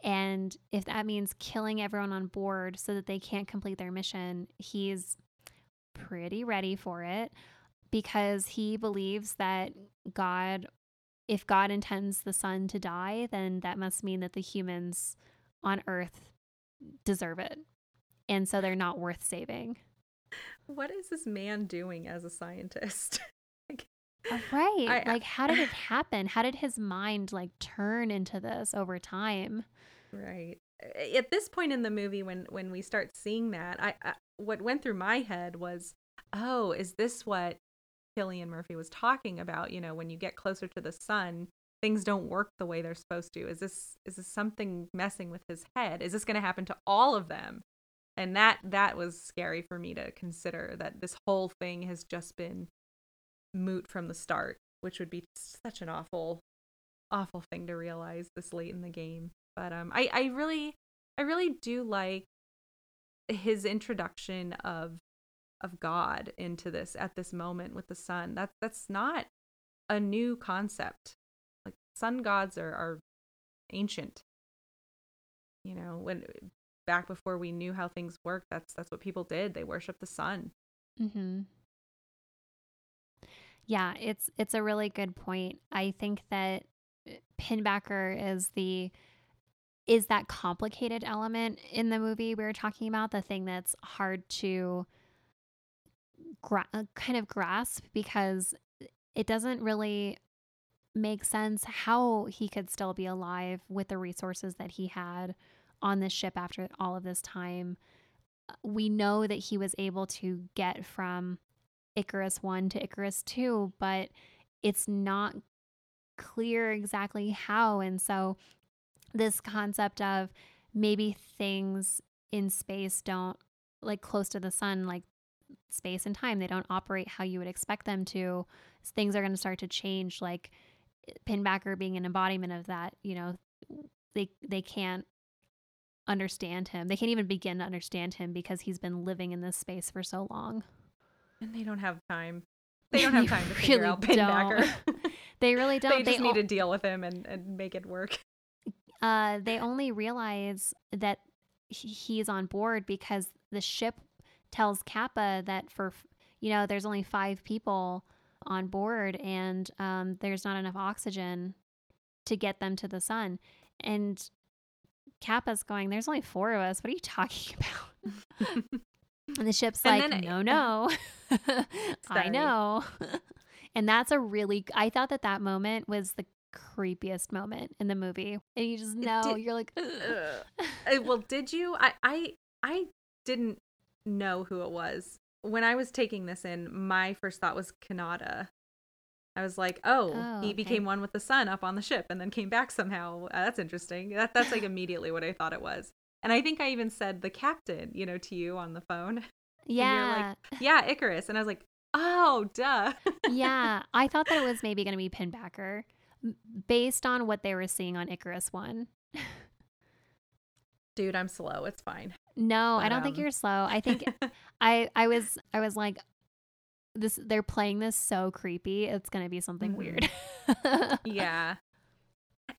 and if that means killing everyone on board so that they can't complete their mission, he's pretty ready for it because he believes that God, if God intends the sun to die, then that must mean that the humans on Earth deserve it. And so they're not worth saving. What is this man doing as a scientist? *laughs* Uh, right. I, like, how did it *laughs* happen? How did his mind like turn into this over time? Right. At this point in the movie, when when we start seeing that, I, I what went through my head was, oh, is this what Cillian Murphy was talking about? You know, when you get closer to the sun, things don't work the way they're supposed to. Is this is this something messing with his head? Is this going to happen to all of them? And that that was scary for me to consider that this whole thing has just been moot from the start, which would be such an awful awful thing to realize this late in the game. But um I I really I really do like his introduction of of God into this at this moment with the sun. That that's not a new concept. Like sun gods are are ancient. You know, when back before we knew how things work, that's that's what people did. They worship the sun. Mhm. Yeah, it's it's a really good point. I think that uh, Pinbacker is the is that complicated element in the movie we were talking about, the thing that's hard to gra- uh, kind of grasp because it doesn't really make sense how he could still be alive with the resources that he had on this ship after all of this time. Uh, we know that he was able to get from Icarus 1 to Icarus 2, but it's not clear exactly how. And so this concept of maybe things in space don't like close to the sun like space and time they don't operate how you would expect them to things are going to start to change like pinbacker being an embodiment of that you know they they can't understand him they can't even begin to understand him because he's been living in this space for so long and they don't have time. *laughs* They don't have time to figure really out *laughs* pinbacker *laughs* they really don't. They just they need to deal with him and, and make it work. Uh, they only realize that he's on board because the ship tells Capa that for you know there's only five people on board and um, there's not enough oxygen to get them to the sun, and Capa's going, "There's only four of us. What are you talking about?" and the ship's and like, "No, no, *laughs* I know." *laughs* and that's a really I thought that that moment was the creepiest moment in the movie. And you just know did, you're like uh, *laughs* well did you? I I I didn't know who it was. When I was taking this in my first thought was Kaneda. I was like oh, oh he okay. became one with the sun up on the ship and then came back somehow. Uh, that's interesting. That that's like immediately what I thought it was. And I think I even said the captain you know to you on the phone yeah like *laughs* yeah Icarus and I was like oh duh *laughs* yeah I thought that it was maybe going to be Pinbacker based on what they were seeing on Icarus 1. Dude, I'm slow. It's fine. No, but, I don't um... think you're slow. I think *laughs* I I was I was like this they're playing this so creepy. It's going to be something mm-hmm. weird. yeah.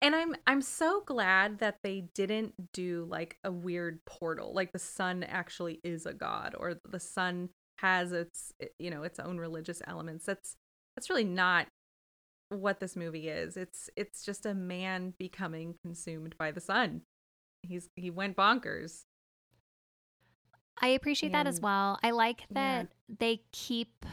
And I'm I'm so glad that they didn't do like a weird portal. Like the sun actually is a god or the sun has its you know its own religious elements. That's that's really not what this movie is. It's it's just a man becoming consumed by the sun. He's he went bonkers. I appreciate that as well. I like Yeah. that they keep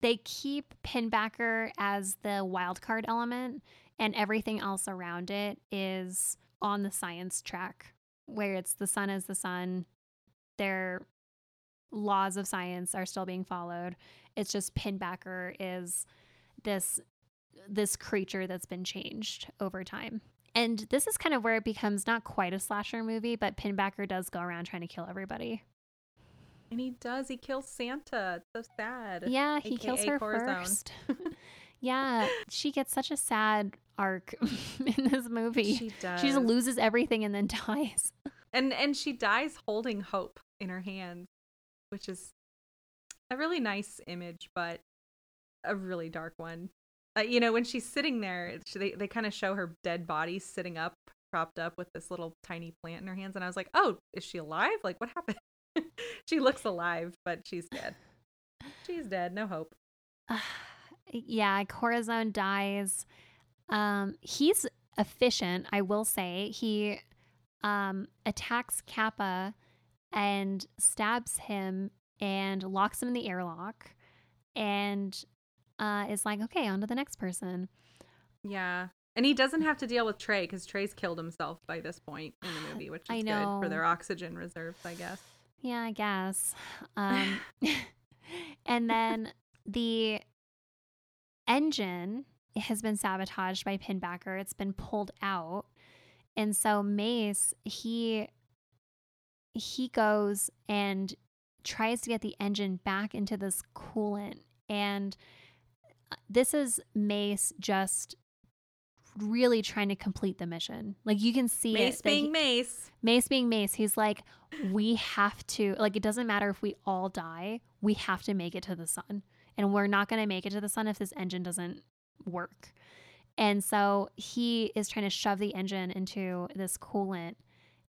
they keep Pinbacker as the wild card element and everything else around it is on the science track where it's the sun is the sun. Their laws of science are still being followed. It's just Pinbacker is this this creature that's been changed over time. And this is kind of where it becomes not quite a slasher movie, but Pinbacker does go around trying to kill everybody. And he does. He kills Santa. It's so sad. Yeah, he kills AKA her Corazon. first. *laughs* yeah, she gets such a sad arc *laughs* in this movie. She does. She just loses everything and then *laughs* dies. and and she dies holding hope in her hands, which is a really nice image, but a really dark one. Uh, you know, when she's sitting there, she, they they kind of show her dead body sitting up, propped up with this little tiny plant in her hands, and I was like, oh, is she alive? Like, what happened? *laughs* she looks alive, but she's dead. She's dead. No hope. *sighs* yeah, Corazon dies. Um, he's efficient, I will say. He um, attacks Capa and stabs him and locks him in the airlock and uh, is like, okay, on to the next person. Yeah. And he doesn't have to deal with Trey because Trey's killed himself by this point in the *sighs* movie, which is I good for their oxygen reserves, I guess. Yeah, I guess. *laughs* Um, *laughs* and then the engine has been sabotaged by Pinbacker. It's been pulled out. And so Mace, he he goes and tries to get the engine back into this coolant and uh, this is Mace just really trying to complete the mission. Like you can see Mace that he- being Mace. Mace being Mace, he's like, we have to, like, it doesn't matter if we all die, we have to make it to the sun. And we're not going to make it to the sun if this engine doesn't work. And so he is trying to shove the engine into this coolant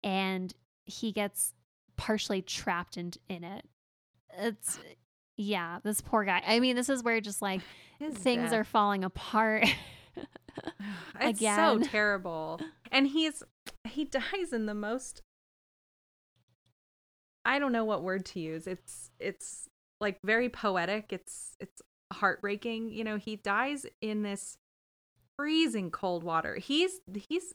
and he gets partially trapped in, in it. It's, yeah, this poor guy. I mean, this is where just like *sighs* His things death. are falling apart. *laughs* *sighs* It's again. so *laughs* terrible. And he's he dies in the most I don't know what word to use. It's it's like very poetic. It's it's heartbreaking. You know, he dies in this freezing cold water. He's he's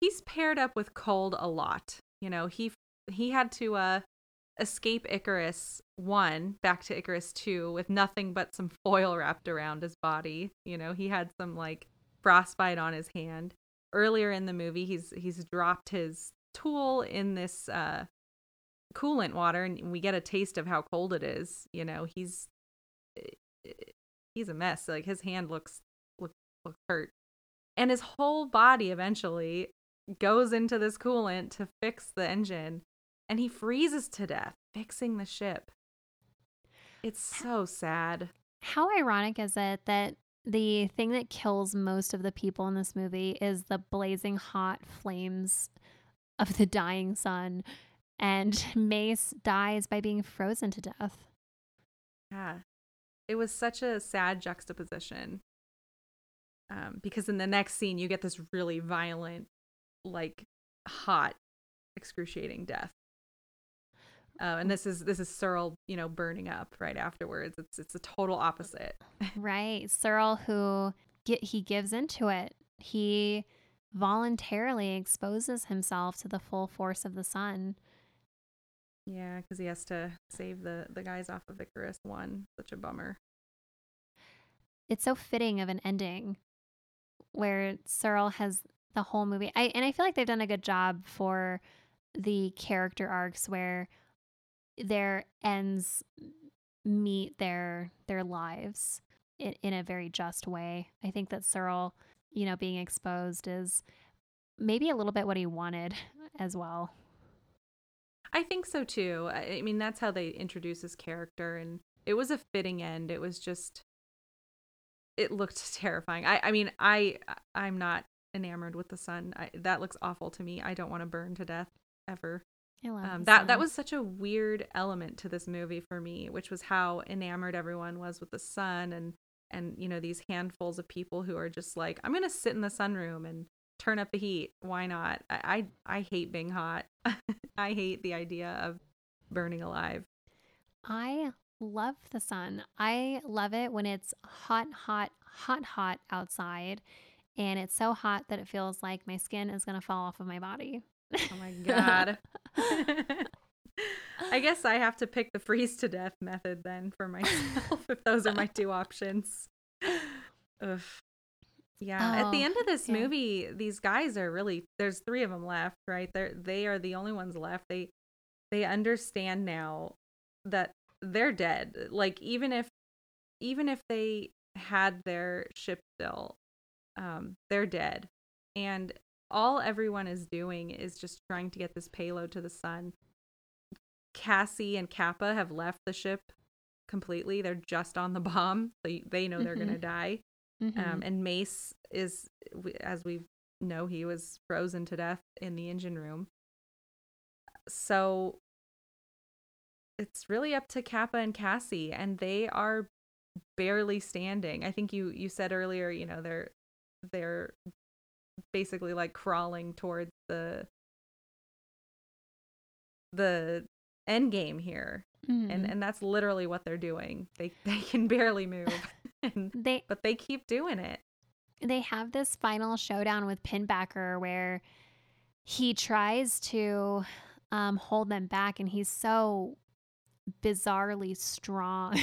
he's paired up with cold a lot. You know, he he had to uh escape Icarus 1 back to Icarus 2 with nothing but some foil wrapped around his body. You know, he had some like frostbite on his hand. Earlier in the movie, he's he's dropped his tool in this uh coolant water and we get a taste of how cold it is. You know, he's eh, eh, he's a mess. Like his hand looks look looks hurt. And his whole body eventually goes into this coolant to fix the engine and he freezes to death fixing the ship. It's so sad. How ironic is it that the thing that kills most of the people in this movie is the blazing hot flames of the dying sun, and *laughs* Mace dies by being frozen to death? Yeah. It was such a sad juxtaposition. Um, because in the next scene, you get this really violent, like hot, excruciating death. Uh, and this is this is Searle, you know, burning up right afterwards. It's it's a total opposite. *laughs* Right, Searle, who get, he gives into it, he voluntarily exposes himself to the full force of the sun. Yeah, because he has to save the the guys off of Icarus one. Such a bummer. it's so fitting of an ending where Searle has the whole movie. I and I feel like they've done a good job for the character arcs where their ends meet their their lives in, in a very just way. I think that Searle, you know, being exposed is maybe a little bit what he wanted *laughs* as well. I think so too. I mean, that's how they introduce his character, and it was a fitting end. It was just, it looked *laughs* terrifying. I, I mean, I, I'm not enamored with the sun. I, that looks awful to me. I don't want to burn to death ever. I love Um, that that was such a weird element to this movie for me, which was how enamored everyone was with the sun, and and you know these handfuls of people who are just like i'm gonna sit in the sunroom and turn up the heat why not i i, I hate being hot *laughs* i hate the idea of burning alive I love the sun. I love it when it's hot, hot, hot, hot outside. And it's so hot that it feels like my skin is going to fall off of my body. oh my god *laughs* I guess I have to pick the freeze to death method then for myself if those are my two options. *laughs* Ugh. Yeah, at the Oh, end of this yeah. movie, these guys are really there's three of them left, right? They're they are the only ones left. They they understand now that they're dead. Like even if even if they had their ship still, um, they're dead. And all everyone is doing is just trying to get this payload to the sun. Cassie and Capa have left the ship completely. They're just on the bomb. So y- they know they're going to Mhm. die. Mhm. Um, and Mace is, as we know, he was frozen to death in the engine room. So it's really up to Capa and Cassie, and they are barely standing. I think you you said earlier, you know, they're they're basically like crawling towards the the end game here and Mhm. and that's literally what they're doing they *laughs* they can barely move *laughs* *laughs* they but they keep doing it they have this final showdown with Pinbacker where he tries to um, hold them back, and he's so bizarrely strong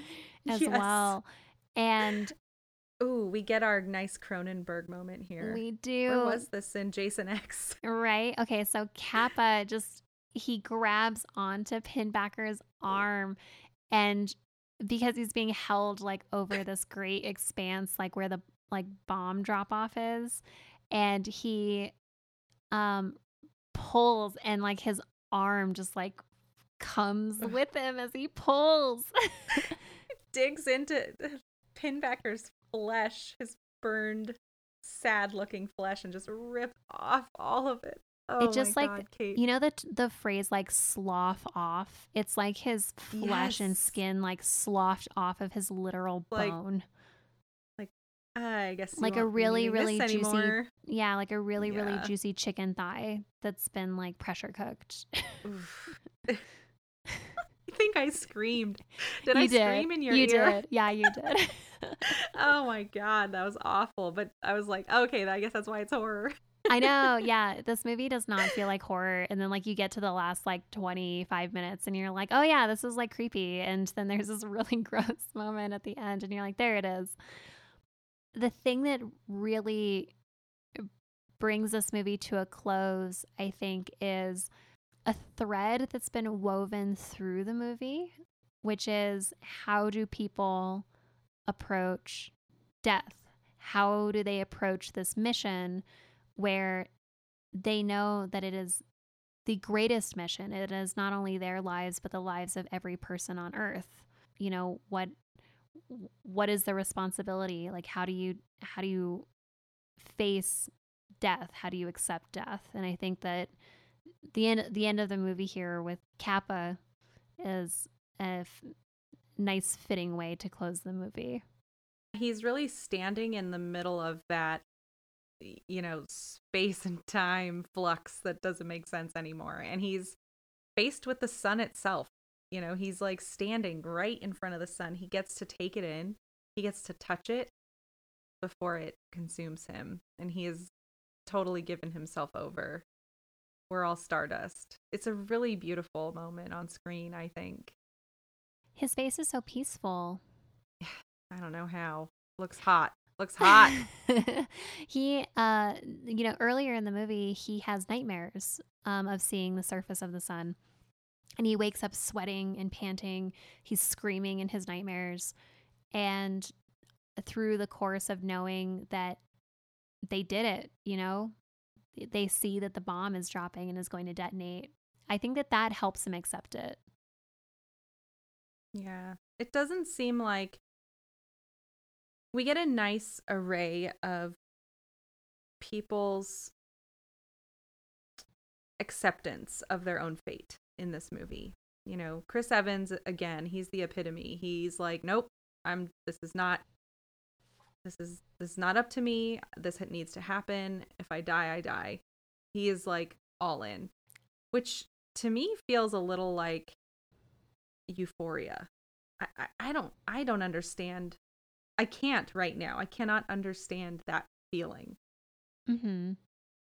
*laughs* as Yes. well. And ooh we get our nice cronenberg moment here we do where was this in jason x *laughs* Right. Okay. So Capa just he grabs onto Pinbacker's arm and because he's being held like over this great expanse like where the like bomb drop off is and he um pulls and like his arm just like comes with him as he pulls. *laughs* digs into pinbacker's flesh his burned sad looking flesh and just rip off all of it oh just, like, God. You know the the phrase like slough off? It's like his flesh and skin like sloughed off of his literal Like, bone. Like I guess like a really, really juicy- anymore. Yeah, like a really, really juicy chicken thigh that's been like pressure cooked. I *laughs* *laughs* think I screamed. Did you I did. scream in your you ear? did. Yeah, you did. *laughs* oh my god, that was awful. But I was like, okay, I guess that's why it's horror. I know. Yeah, this movie does not feel like horror. And then like you get to the last like 25 minutes and you're like, "Oh yeah, this is like creepy." And then there's this really *laughs* gross moment at the end and you're like, "There it is." The thing that really brings this movie to a close, I think, is a thread that's been woven through the movie, which is how do people approach death? How do they approach this mission where they know that it is the greatest mission? It is not only their lives, but the lives of every person on earth. You know, what what is the responsibility? Like how do you how do you face death? How do you accept death? And I think that the end the end of the movie here with Capa is a f- nice fitting way to close the movie. He's really standing in the middle of that you know, space and *laughs* time flux that doesn't make sense anymore. And he's faced with the sun itself. You know, he's like standing right in front of the sun. He gets to take it in. He gets to touch it before it consumes him. And he has totally given himself over. We're all stardust. It's a really beautiful moment on screen, I think. His face is so peaceful. *sighs* I don't know how. Looks hot. Looks hot. *laughs* he uh you know earlier in the movie he has nightmares um of seeing the surface of the sun. And he wakes up sweating and panting. He's screaming in his nightmares. And through the course of knowing that they did it you know they see that the bomb is dropping and is going to detonate. I think that that helps him accept it. Yeah. It doesn't seem like we get a nice array of people's acceptance of their own fate in this movie. You know, Chris Evans again, he's the epitome. He's like, "Nope, I'm this is not this is this is not up to me. This needs to happen. If I die, I die. He is like all in, which to me feels a little like euphoria. I, I, I don't I don't understand. I can't right now. I cannot understand that feeling Mm-hmm.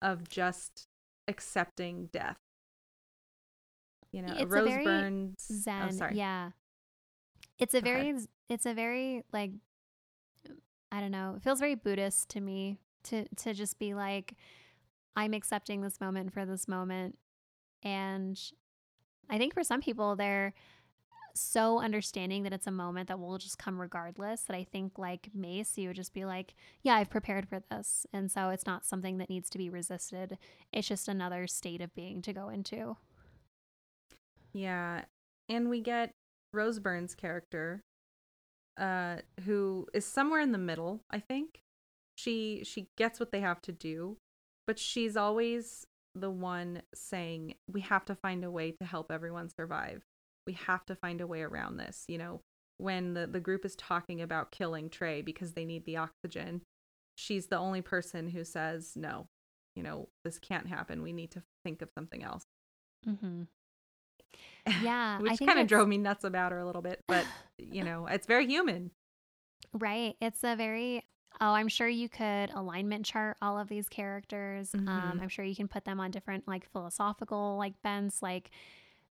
of just accepting death. You know, It's a Rose very Burns. Zen. Oh, sorry. Yeah. It's a Go ahead. very it's a very like I don't know, it feels very Buddhist to me to to just be like I'm accepting this moment for this moment. And I think for some people they're so understanding that it's a moment that will just come regardless that I think like Mace you would just be like, yeah, I've prepared for this. And so it's not something that needs to be resisted. It's just another state of being to go into. Yeah. And we get Rose Byrne's character, uh, who is somewhere in the middle, I think. She she gets what they have to do, but she's always the one saying, We have to find a way to help everyone survive. We have to find a way around this. You know, when the, the group is talking about killing Trey because they need the oxygen, she's the only person who says, No, you know, this can't happen. We need to think of something else. Mm-hmm. *laughs* Yeah, which kind of drove me nuts about her a little bit but *sighs* you know it's very human Right. It's a very oh, I'm sure you could alignment chart all of these characters. Um, Mhm. I'm sure you can put them on different like philosophical like bents, like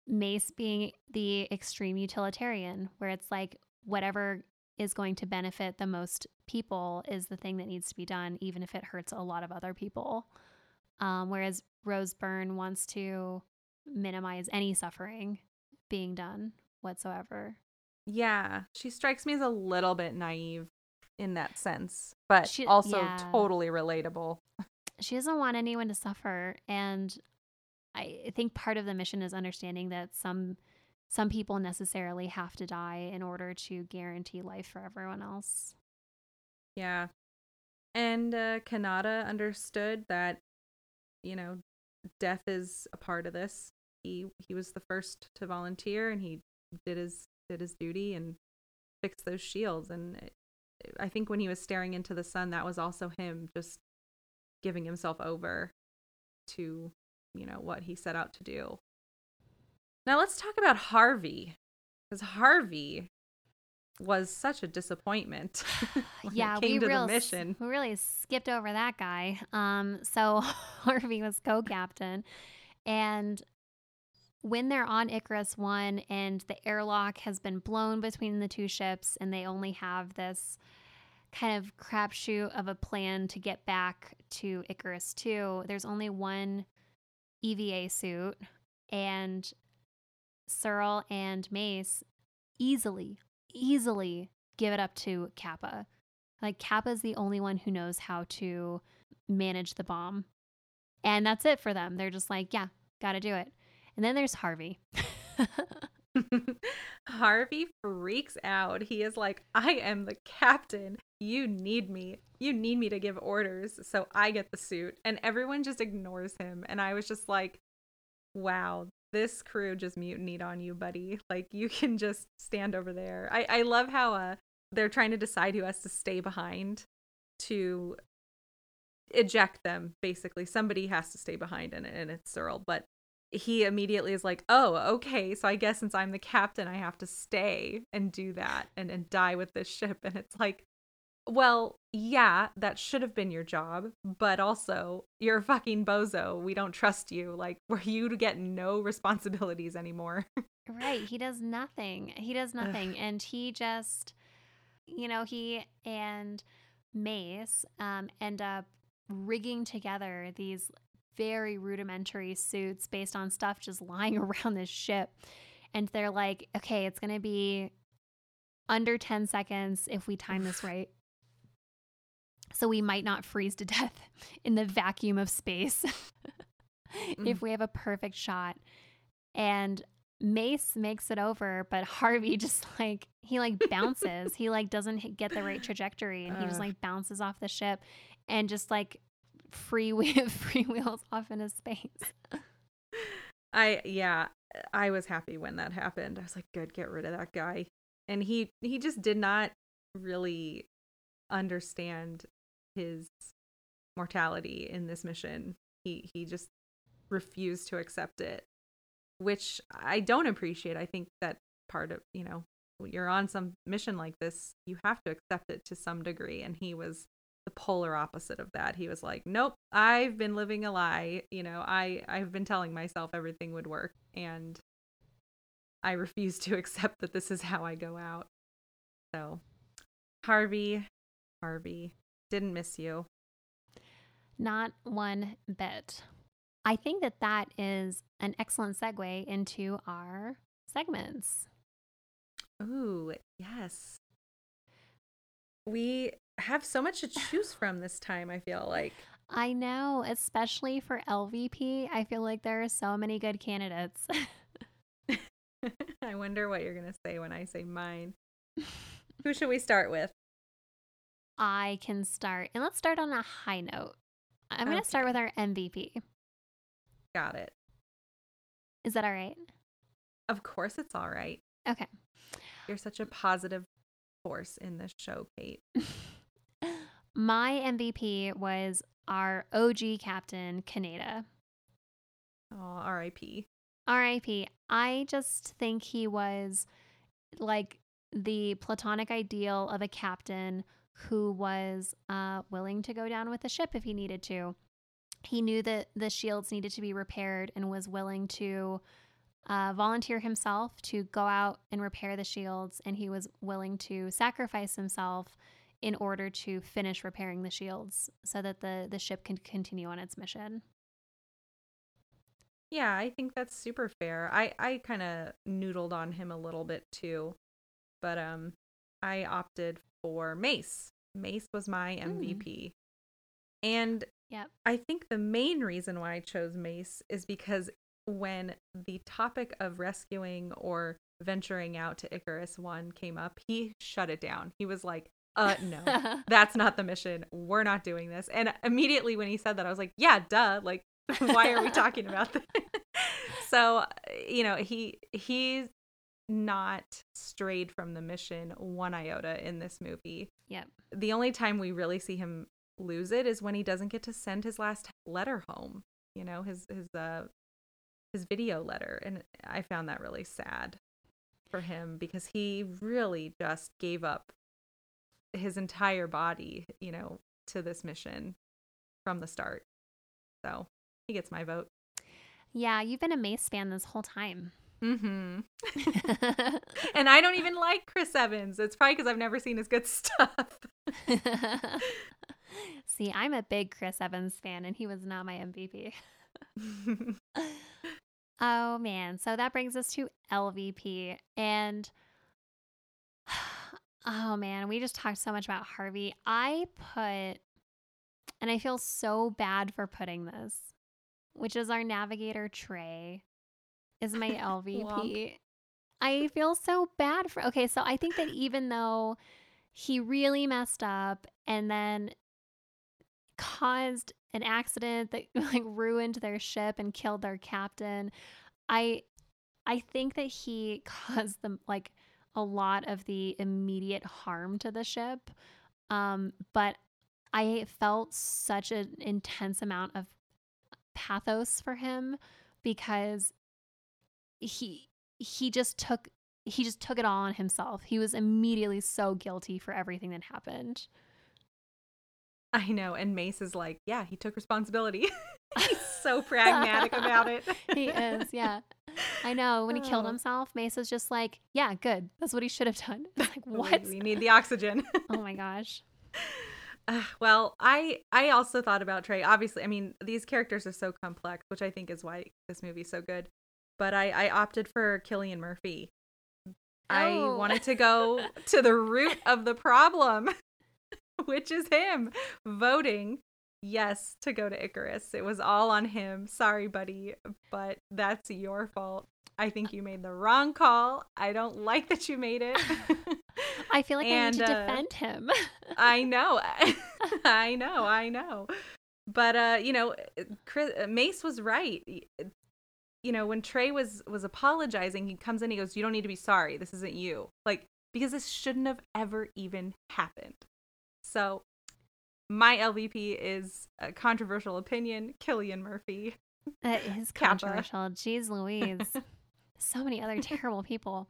Mace being the extreme utilitarian, where it's like whatever is going to benefit the most people is the thing that needs to be done, even if it hurts a lot of other people. Um, whereas Rose Byrne wants to minimize any suffering being done whatsoever. yeah she strikes me as a little bit naive in that sense but She- also yeah. totally relatable she doesn't want anyone to suffer and i think part of the mission is understanding that some some people necessarily have to die in order to guarantee life for everyone else. Yeah. And uh Kaneda understood that you know death is a part of this. He he was the first to volunteer and he did his did his duty and fixed those shields. And it, i think when he was staring into the sun that was also him just giving himself over to you know what he set out to do. Now let's talk about harvey because harvey was such a disappointment *laughs* yeah we real we really skipped over that guy. Um so *laughs* harvey was co-captain and when they're on Icarus 1 and the airlock has been blown between the two ships and they only have this kind of crapshoot of a plan to get back to Icarus 2, there's only one EVA suit and Searle and Mace easily, easily give it up to Capa. Like Capa's the only one who knows how to manage the bomb. And that's it for them. They're just like, yeah, got to do it. And then there's Harvey. *laughs* *laughs* Harvey freaks out. He is like, I am the captain. You need me. You need me to give orders. So I get the suit. And everyone just ignores him. And I was just like, wow, this crew just mutinied on you, buddy. Like, you can just stand over there. I, I love how uh, they're trying to decide who has to stay behind to eject them, basically. Somebody has to stay behind, and, and it's Searle. But he immediately is like, "Oh, okay. So I guess since I'm the captain, I have to stay and do that and and die with this ship." And it's like, well, yeah, that should have been your job, but also you're a fucking bozo. We don't trust you. Like, *laughs* were you to get no responsibilities anymore? Right. He does nothing. He does nothing. And he just, you know, he and Mace um, end up rigging together these very rudimentary suits based on stuff just lying *laughs* around this ship. And they're like, okay, it's going to be under 10 seconds if we time this *sighs* right. So we might not freeze to *laughs* death in the vacuum of space *laughs* if mm-hmm. we have a perfect shot. And Mace makes it over, but Harvey just like he like bounces. he like doesn't get the right trajectory, and he just like bounces off the ship, and just like free *laughs* free wheels *laughs* off into space. I yeah, I was happy when that happened. I was like, good, get rid of that guy. And he he just did not really understand his mortality in this mission. He he just refused to accept it, which I don't appreciate. I think that part of, you know, you're on some mission like this, you have to accept it to some degree and he was the polar opposite of that. He was like, "Nope, I've been living a lie. You know, I I've been telling myself everything would work and I refuse to *laughs* accept that this is how I go out." So, Harvey, Harvey, didn't miss you. Not one bit. I think that that is an excellent segue into our segments. Ooh, yes. We have so much to choose from this time, I feel like. I know, especially for LVP. I feel like there are so many good candidates. *laughs* I wonder what you're going to say when I say mine. *laughs* Who should we start with? I can start. And let's start on a high note. I'm going to start with our MVP. Got it. Is that all right? Of course, it's all right. Okay. You're such a positive force in this show, Kate. *laughs* My MVP was our OG captain, Kaneda. Oh, R.I.P. R.I.P. I just think he was like the platonic ideal of a captain who was uh, willing to go down with the ship if he needed to. He knew that the shields needed to be repaired and was willing to uh, volunteer himself to go out and repair the shields, and he was willing to sacrifice himself in order to finish repairing the shields so that the, the ship can continue on its mission. Yeah, I think that's super fair. I, I kind of noodled on him a little bit too, but um, I opted for Mace. Mace was my MVP. Mm. And yep. I think the main reason why I chose Mace is because when the topic of rescuing or venturing out to Icarus 1 came up, he shut it down. He was like, uh, no, *laughs* that's not the mission. We're not doing this. And immediately when he said that, I was like, yeah, duh. Like, *laughs* why are we talking about this? *laughs* so, you know, he, he's not strayed from the mission one iota in this movie. Yep. The only time we really see him lose it is when he doesn't get to send his last letter home. You know, his his uh his video letter and I found that really sad for him because he really just gave up his entire body, you know, to this mission from the start. So, he gets my vote. Yeah, you've been a Mace fan this whole time. Mm-hmm. *laughs* *laughs* and I don't even like Chris Evans. It's probably because I've never seen his good *laughs* stuff. See, I'm a big Chris Evans fan, and he was not my MVP. oh man, so that brings us to LVP, and oh man, we just talked so much about Harvey. I put, and I feel so bad for putting this, which is our navigator Trey is my *laughs* LVP. I feel so bad for. Okay, so I think that even though he really messed up and then caused an accident that *laughs* like ruined their ship and killed their captain, I I think that he *laughs* caused them like a lot of the immediate harm to the ship. Um, but I felt such an intense amount of pathos for him because he he just took he just took it all on himself. He was immediately so guilty for everything that happened. I know. And Mace is like, yeah, he took responsibility. *laughs* He's so *laughs* pragmatic about it. he is, yeah. I know. When he killed oh. himself, Mace was just like, yeah, good. That's what he should have done. *laughs* It's like, *laughs* what? We need the oxygen. *laughs* oh my gosh. Uh, well, I I also thought about Trey. Obviously, I mean, these characters are so complex, which I think is why this movie's so good but I, I opted for Cillian Murphy. Oh. I wanted to go to the root of the problem, which is him voting yes to go to Icarus. It was all on him. Sorry, buddy, but that's your fault. I think you made the wrong call. I don't like that you made it. *laughs* I feel like and, I need to uh, defend him. I know. *laughs* *laughs* I know. I know. But uh, you know, Chris, Mace was right you know, when Trey was was apologizing, he comes in, he goes, "You don't need to be sorry. This isn't you." Like because this shouldn't have ever even happened. So my LVP is a controversial opinion, Cillian Murphy. That is Capa. controversial. Jeez Louise. *laughs* so many other terrible people.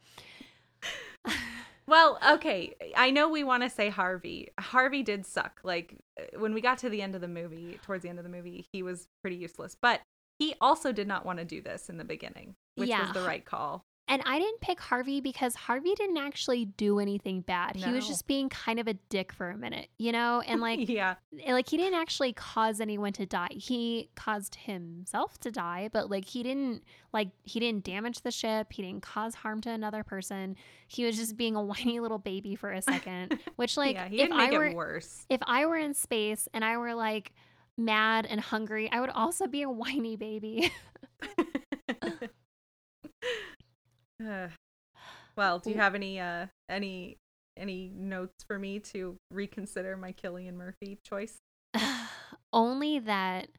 Well, okay, I know we want to say Harvey. Harvey did suck. Like uh, when we got to the end of the movie, towards the end of the movie, he was pretty useless. But he also did not want to do this in the beginning, which Yeah. was the right call. And I didn't pick Harvey because Harvey didn't actually do anything bad. He was just being kind of a dick for a minute, you know? And *laughs* like yeah, eh, like he didn't actually cause anyone to die. He caused himself to die, but like he didn't like he didn't damage the ship. He didn't cause harm to another person. He was just being a *laughs* whiny little baby for a second, which *laughs* like yeah, if I were it worse. if I were in space and I were like mad and hungry, I would also be a whiny baby. Ugh. well, do you have any uh any any notes for me to reconsider my Cillian Murphy choice? *sighs* Only that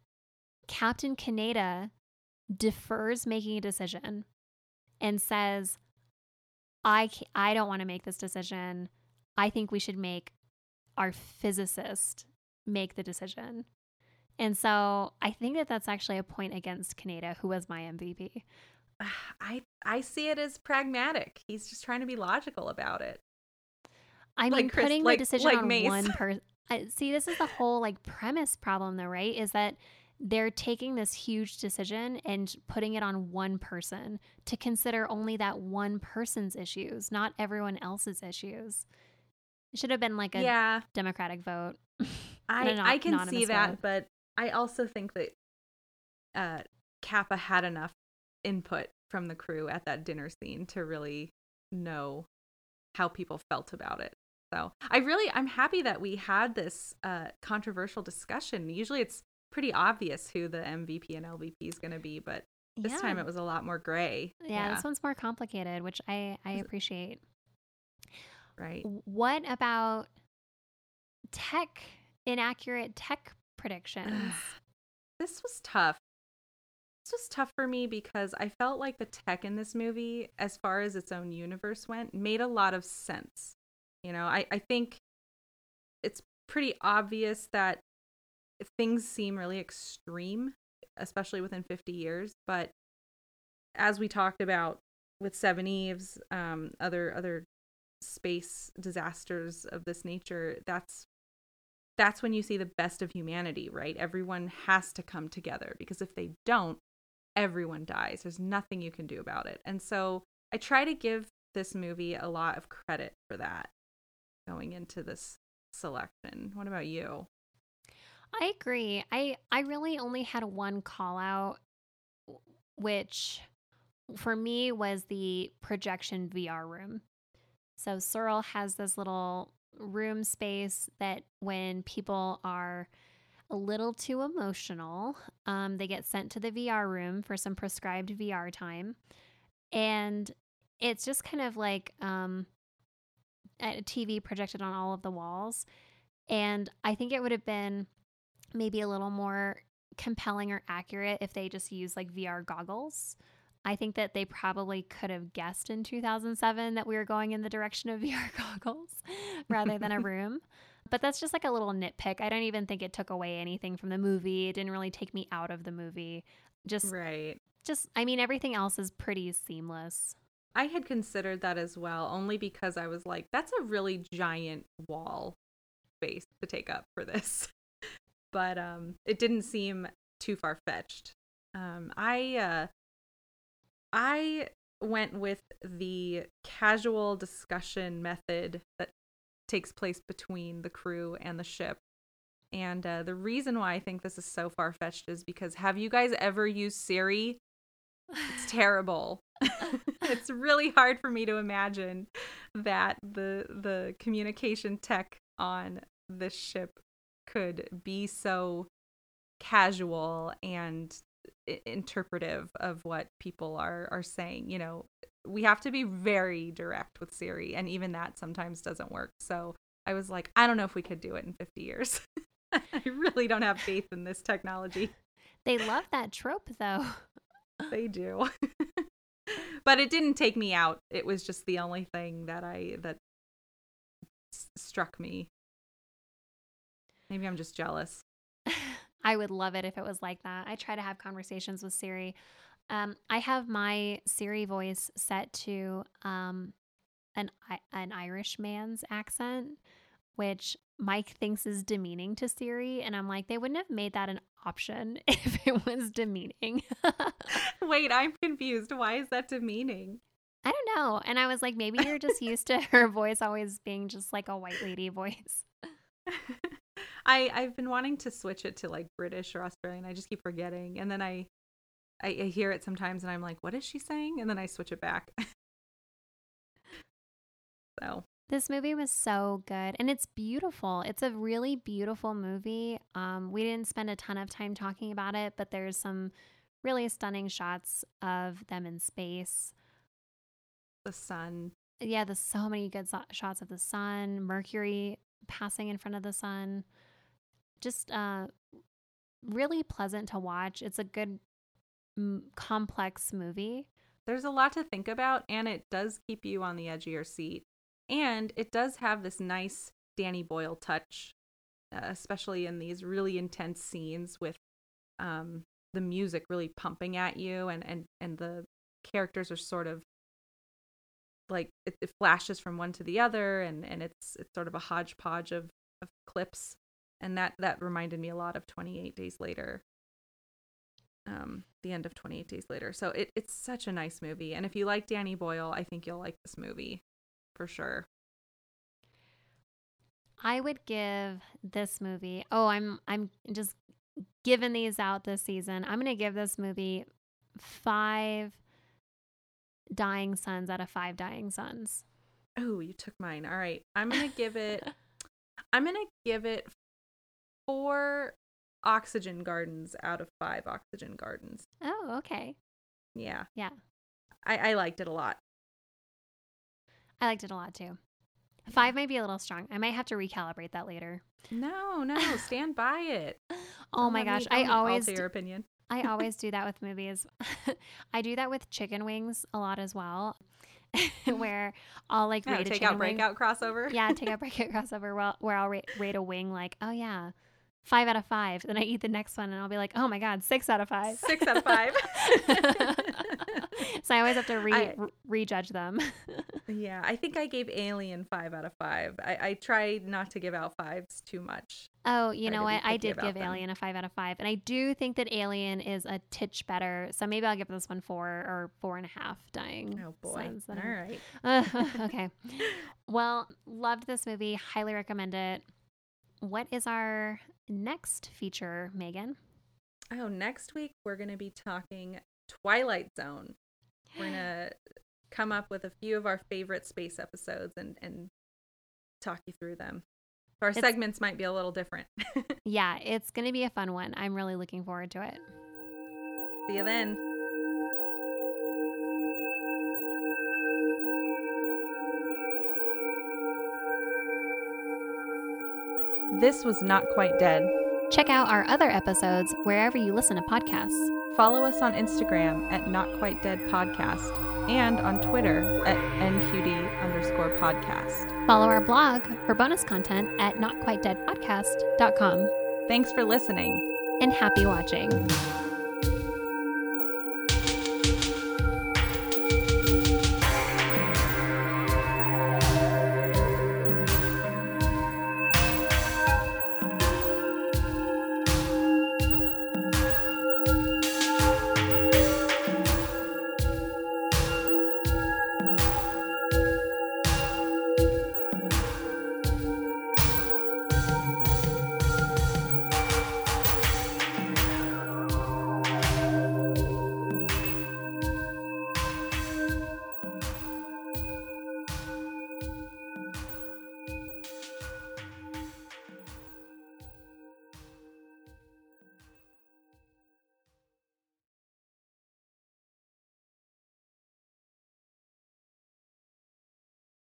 Captain Kaneda defers making a decision and says, I, I don't want to make this decision. I think we should make our physicist make the decision. And so I think that that's actually a point against Kaneda, who was my MVP. *sighs* I I see it as pragmatic. He's just trying to be logical about it. I mean, Like Chris- putting like- the decision like on Mace. one person. *laughs* See, this is the whole like premise problem, though, right? Is that they're taking this huge decision and putting it on one person to consider only that one person's issues, not everyone else's issues. It should have been like a yeah, democratic vote. *laughs* I an I can see that, vote. but I also think that uh Capa had enough input from the crew at that dinner scene to really know how people felt about it. So I really I'm happy that we had this uh controversial discussion. Usually it's pretty obvious who the MVP and LVP is going to be, but this yeah. time it was a lot more gray. yeah, this one's more complicated, which I I appreciate. right. What about tech inaccurate tech predictions? *sighs* this was tough. This was tough for me because I felt like the tech in this movie, as far as its own universe went, made a lot of sense. You know, I, I think it's pretty obvious that things seem really extreme, especially within 50 years. But as we talked about with Seveneves, um, other other space disasters of this nature, that's that's when you see the best of humanity, right? Everyone has to come together because if they don't, everyone dies. There's nothing you can do about it. And so I try to give this movie a lot of credit for that going into this selection. What about you? I agree. I I really only had one call out, which for me was the projection VR room. So Searle has this little room space that when people are a little too emotional, um, they get sent to the VR room for some prescribed VR time, and it's just kind of like um, a TV projected on all of the walls. And I think it would have been maybe a little more compelling or accurate if they just used like VR goggles. I think that they probably could have guessed in 2007 that we were going in the direction of *laughs* VR goggles rather than a *laughs* room. But that's just like a little nitpick. I don't even think it took away anything from the movie. It didn't really take me out of the movie. Just Right. just I mean everything else is pretty seamless. I had considered that as well, only because I was like, that's a really giant wall space to take up for this. *laughs* but um it didn't seem too far fetched. Um I uh I went with the casual discussion method that takes place between the crew and the ship. And uh, the reason why I think this is so far fetched is because have you guys ever used Siri? It's *sighs* terrible. *laughs* it's really hard for me to imagine that the the communication tech on this ship could be so casual and interpretive of what people are are saying you know we have to be very direct with siri and even that sometimes doesn't work. So i was like i don't know if we could do it in 50 years. *laughs* I really don't have faith in this technology. They love that trope though. they do. *laughs* But it didn't take me out. It was just the only thing that i that s- struck me. Maybe I'm just jealous. I would love it if it was like that. I try to have conversations with Siri. Um, I have my Siri voice set to um, an an Irish man's accent, which Mike thinks is demeaning to Siri, and I'm like, they wouldn't have made that an option *laughs* if it was demeaning. *laughs* Wait, I'm confused. Why is that demeaning? I don't know. And I was like, maybe you're just used to *laughs* her voice always being just like a white lady voice. I I've been wanting to switch it to like British or Australian. I just keep forgetting, and then I I, I hear it sometimes, and I'm like, what is she saying? And then I switch it back. *laughs* so this movie was so good and it's beautiful. It's a really beautiful movie. Um, we didn't spend a ton of time talking about it, but there's some really stunning shots of them in space. The sun. Yeah, there's so many good so- shots of the sun, Mercury passing in front of the sun. Just uh, really pleasant to watch. It's a good, m- complex movie. There's a lot to think about, and it does keep you on the edge of your seat. And it does have this nice Danny Boyle touch, uh, especially in these really intense scenes with um, the music really pumping at you, and and and the characters are sort of like it, it flashes from one to the other, and and it's it's sort of a hodgepodge of of clips, and that that reminded me a lot of Twenty Eight Days Later. Um, the end of 28 Days Later. So it, it's such a nice movie. And if you like Danny Boyle, I think you'll like this movie for sure. I would give this movie. Oh, I'm I'm just giving these out this season. I'm going to give this movie 5 dying suns out of 5 dying suns. Oh, you took mine. All right. I'm going to give it *laughs* I'm going to give it 4 oxygen gardens out of 5 oxygen gardens. Oh, okay. Yeah. Yeah. I I liked it a lot. I liked it a lot too. Five might be a little strong. I might have to recalibrate that later. No, no, *laughs* stand by it. oh Don't my gosh, me- I always do, your opinion. I *laughs* always do that with movies. *laughs* I do that with chicken wings a lot as well, where I'll like Oh, rate a take chicken out wing. breakout crossover. Yeah, take out breakout crossover where I'll, where I'll rate, rate a wing like, oh yeah, five out of five. Then I eat the next one and I'll be like, oh my god, six out of five. Six out of five. *laughs* so I always have to re, I- re- rejudge them. *laughs* Yeah, I think I gave Alien five out of five. I, I try not to give out fives too much. Oh, you know what? I did give them. Alien a five out of five, and I do think that Alien is a titch better. So maybe I'll give this one four or four and a half. Dying. Oh boy! All right. *laughs* okay. Well, loved this movie. Highly recommend it. What is our next feature, Megan? Oh, next week we're gonna be talking Twilight Zone. We're gonna *gasps* come up with a few of our favorite space episodes and and talk you through them. Our It's- segments might be a little different. *laughs* Yeah, it's going to be a fun one. I'm really looking forward to it. See you then. This was Not Quite Dead. Check out our other episodes wherever you listen to podcasts. Follow us on Instagram at Not Quite Dead Podcast and on Twitter at NQD underscore podcast. Follow our blog for bonus content at notquitedeadpodcast.com. Thanks for listening. And happy watching.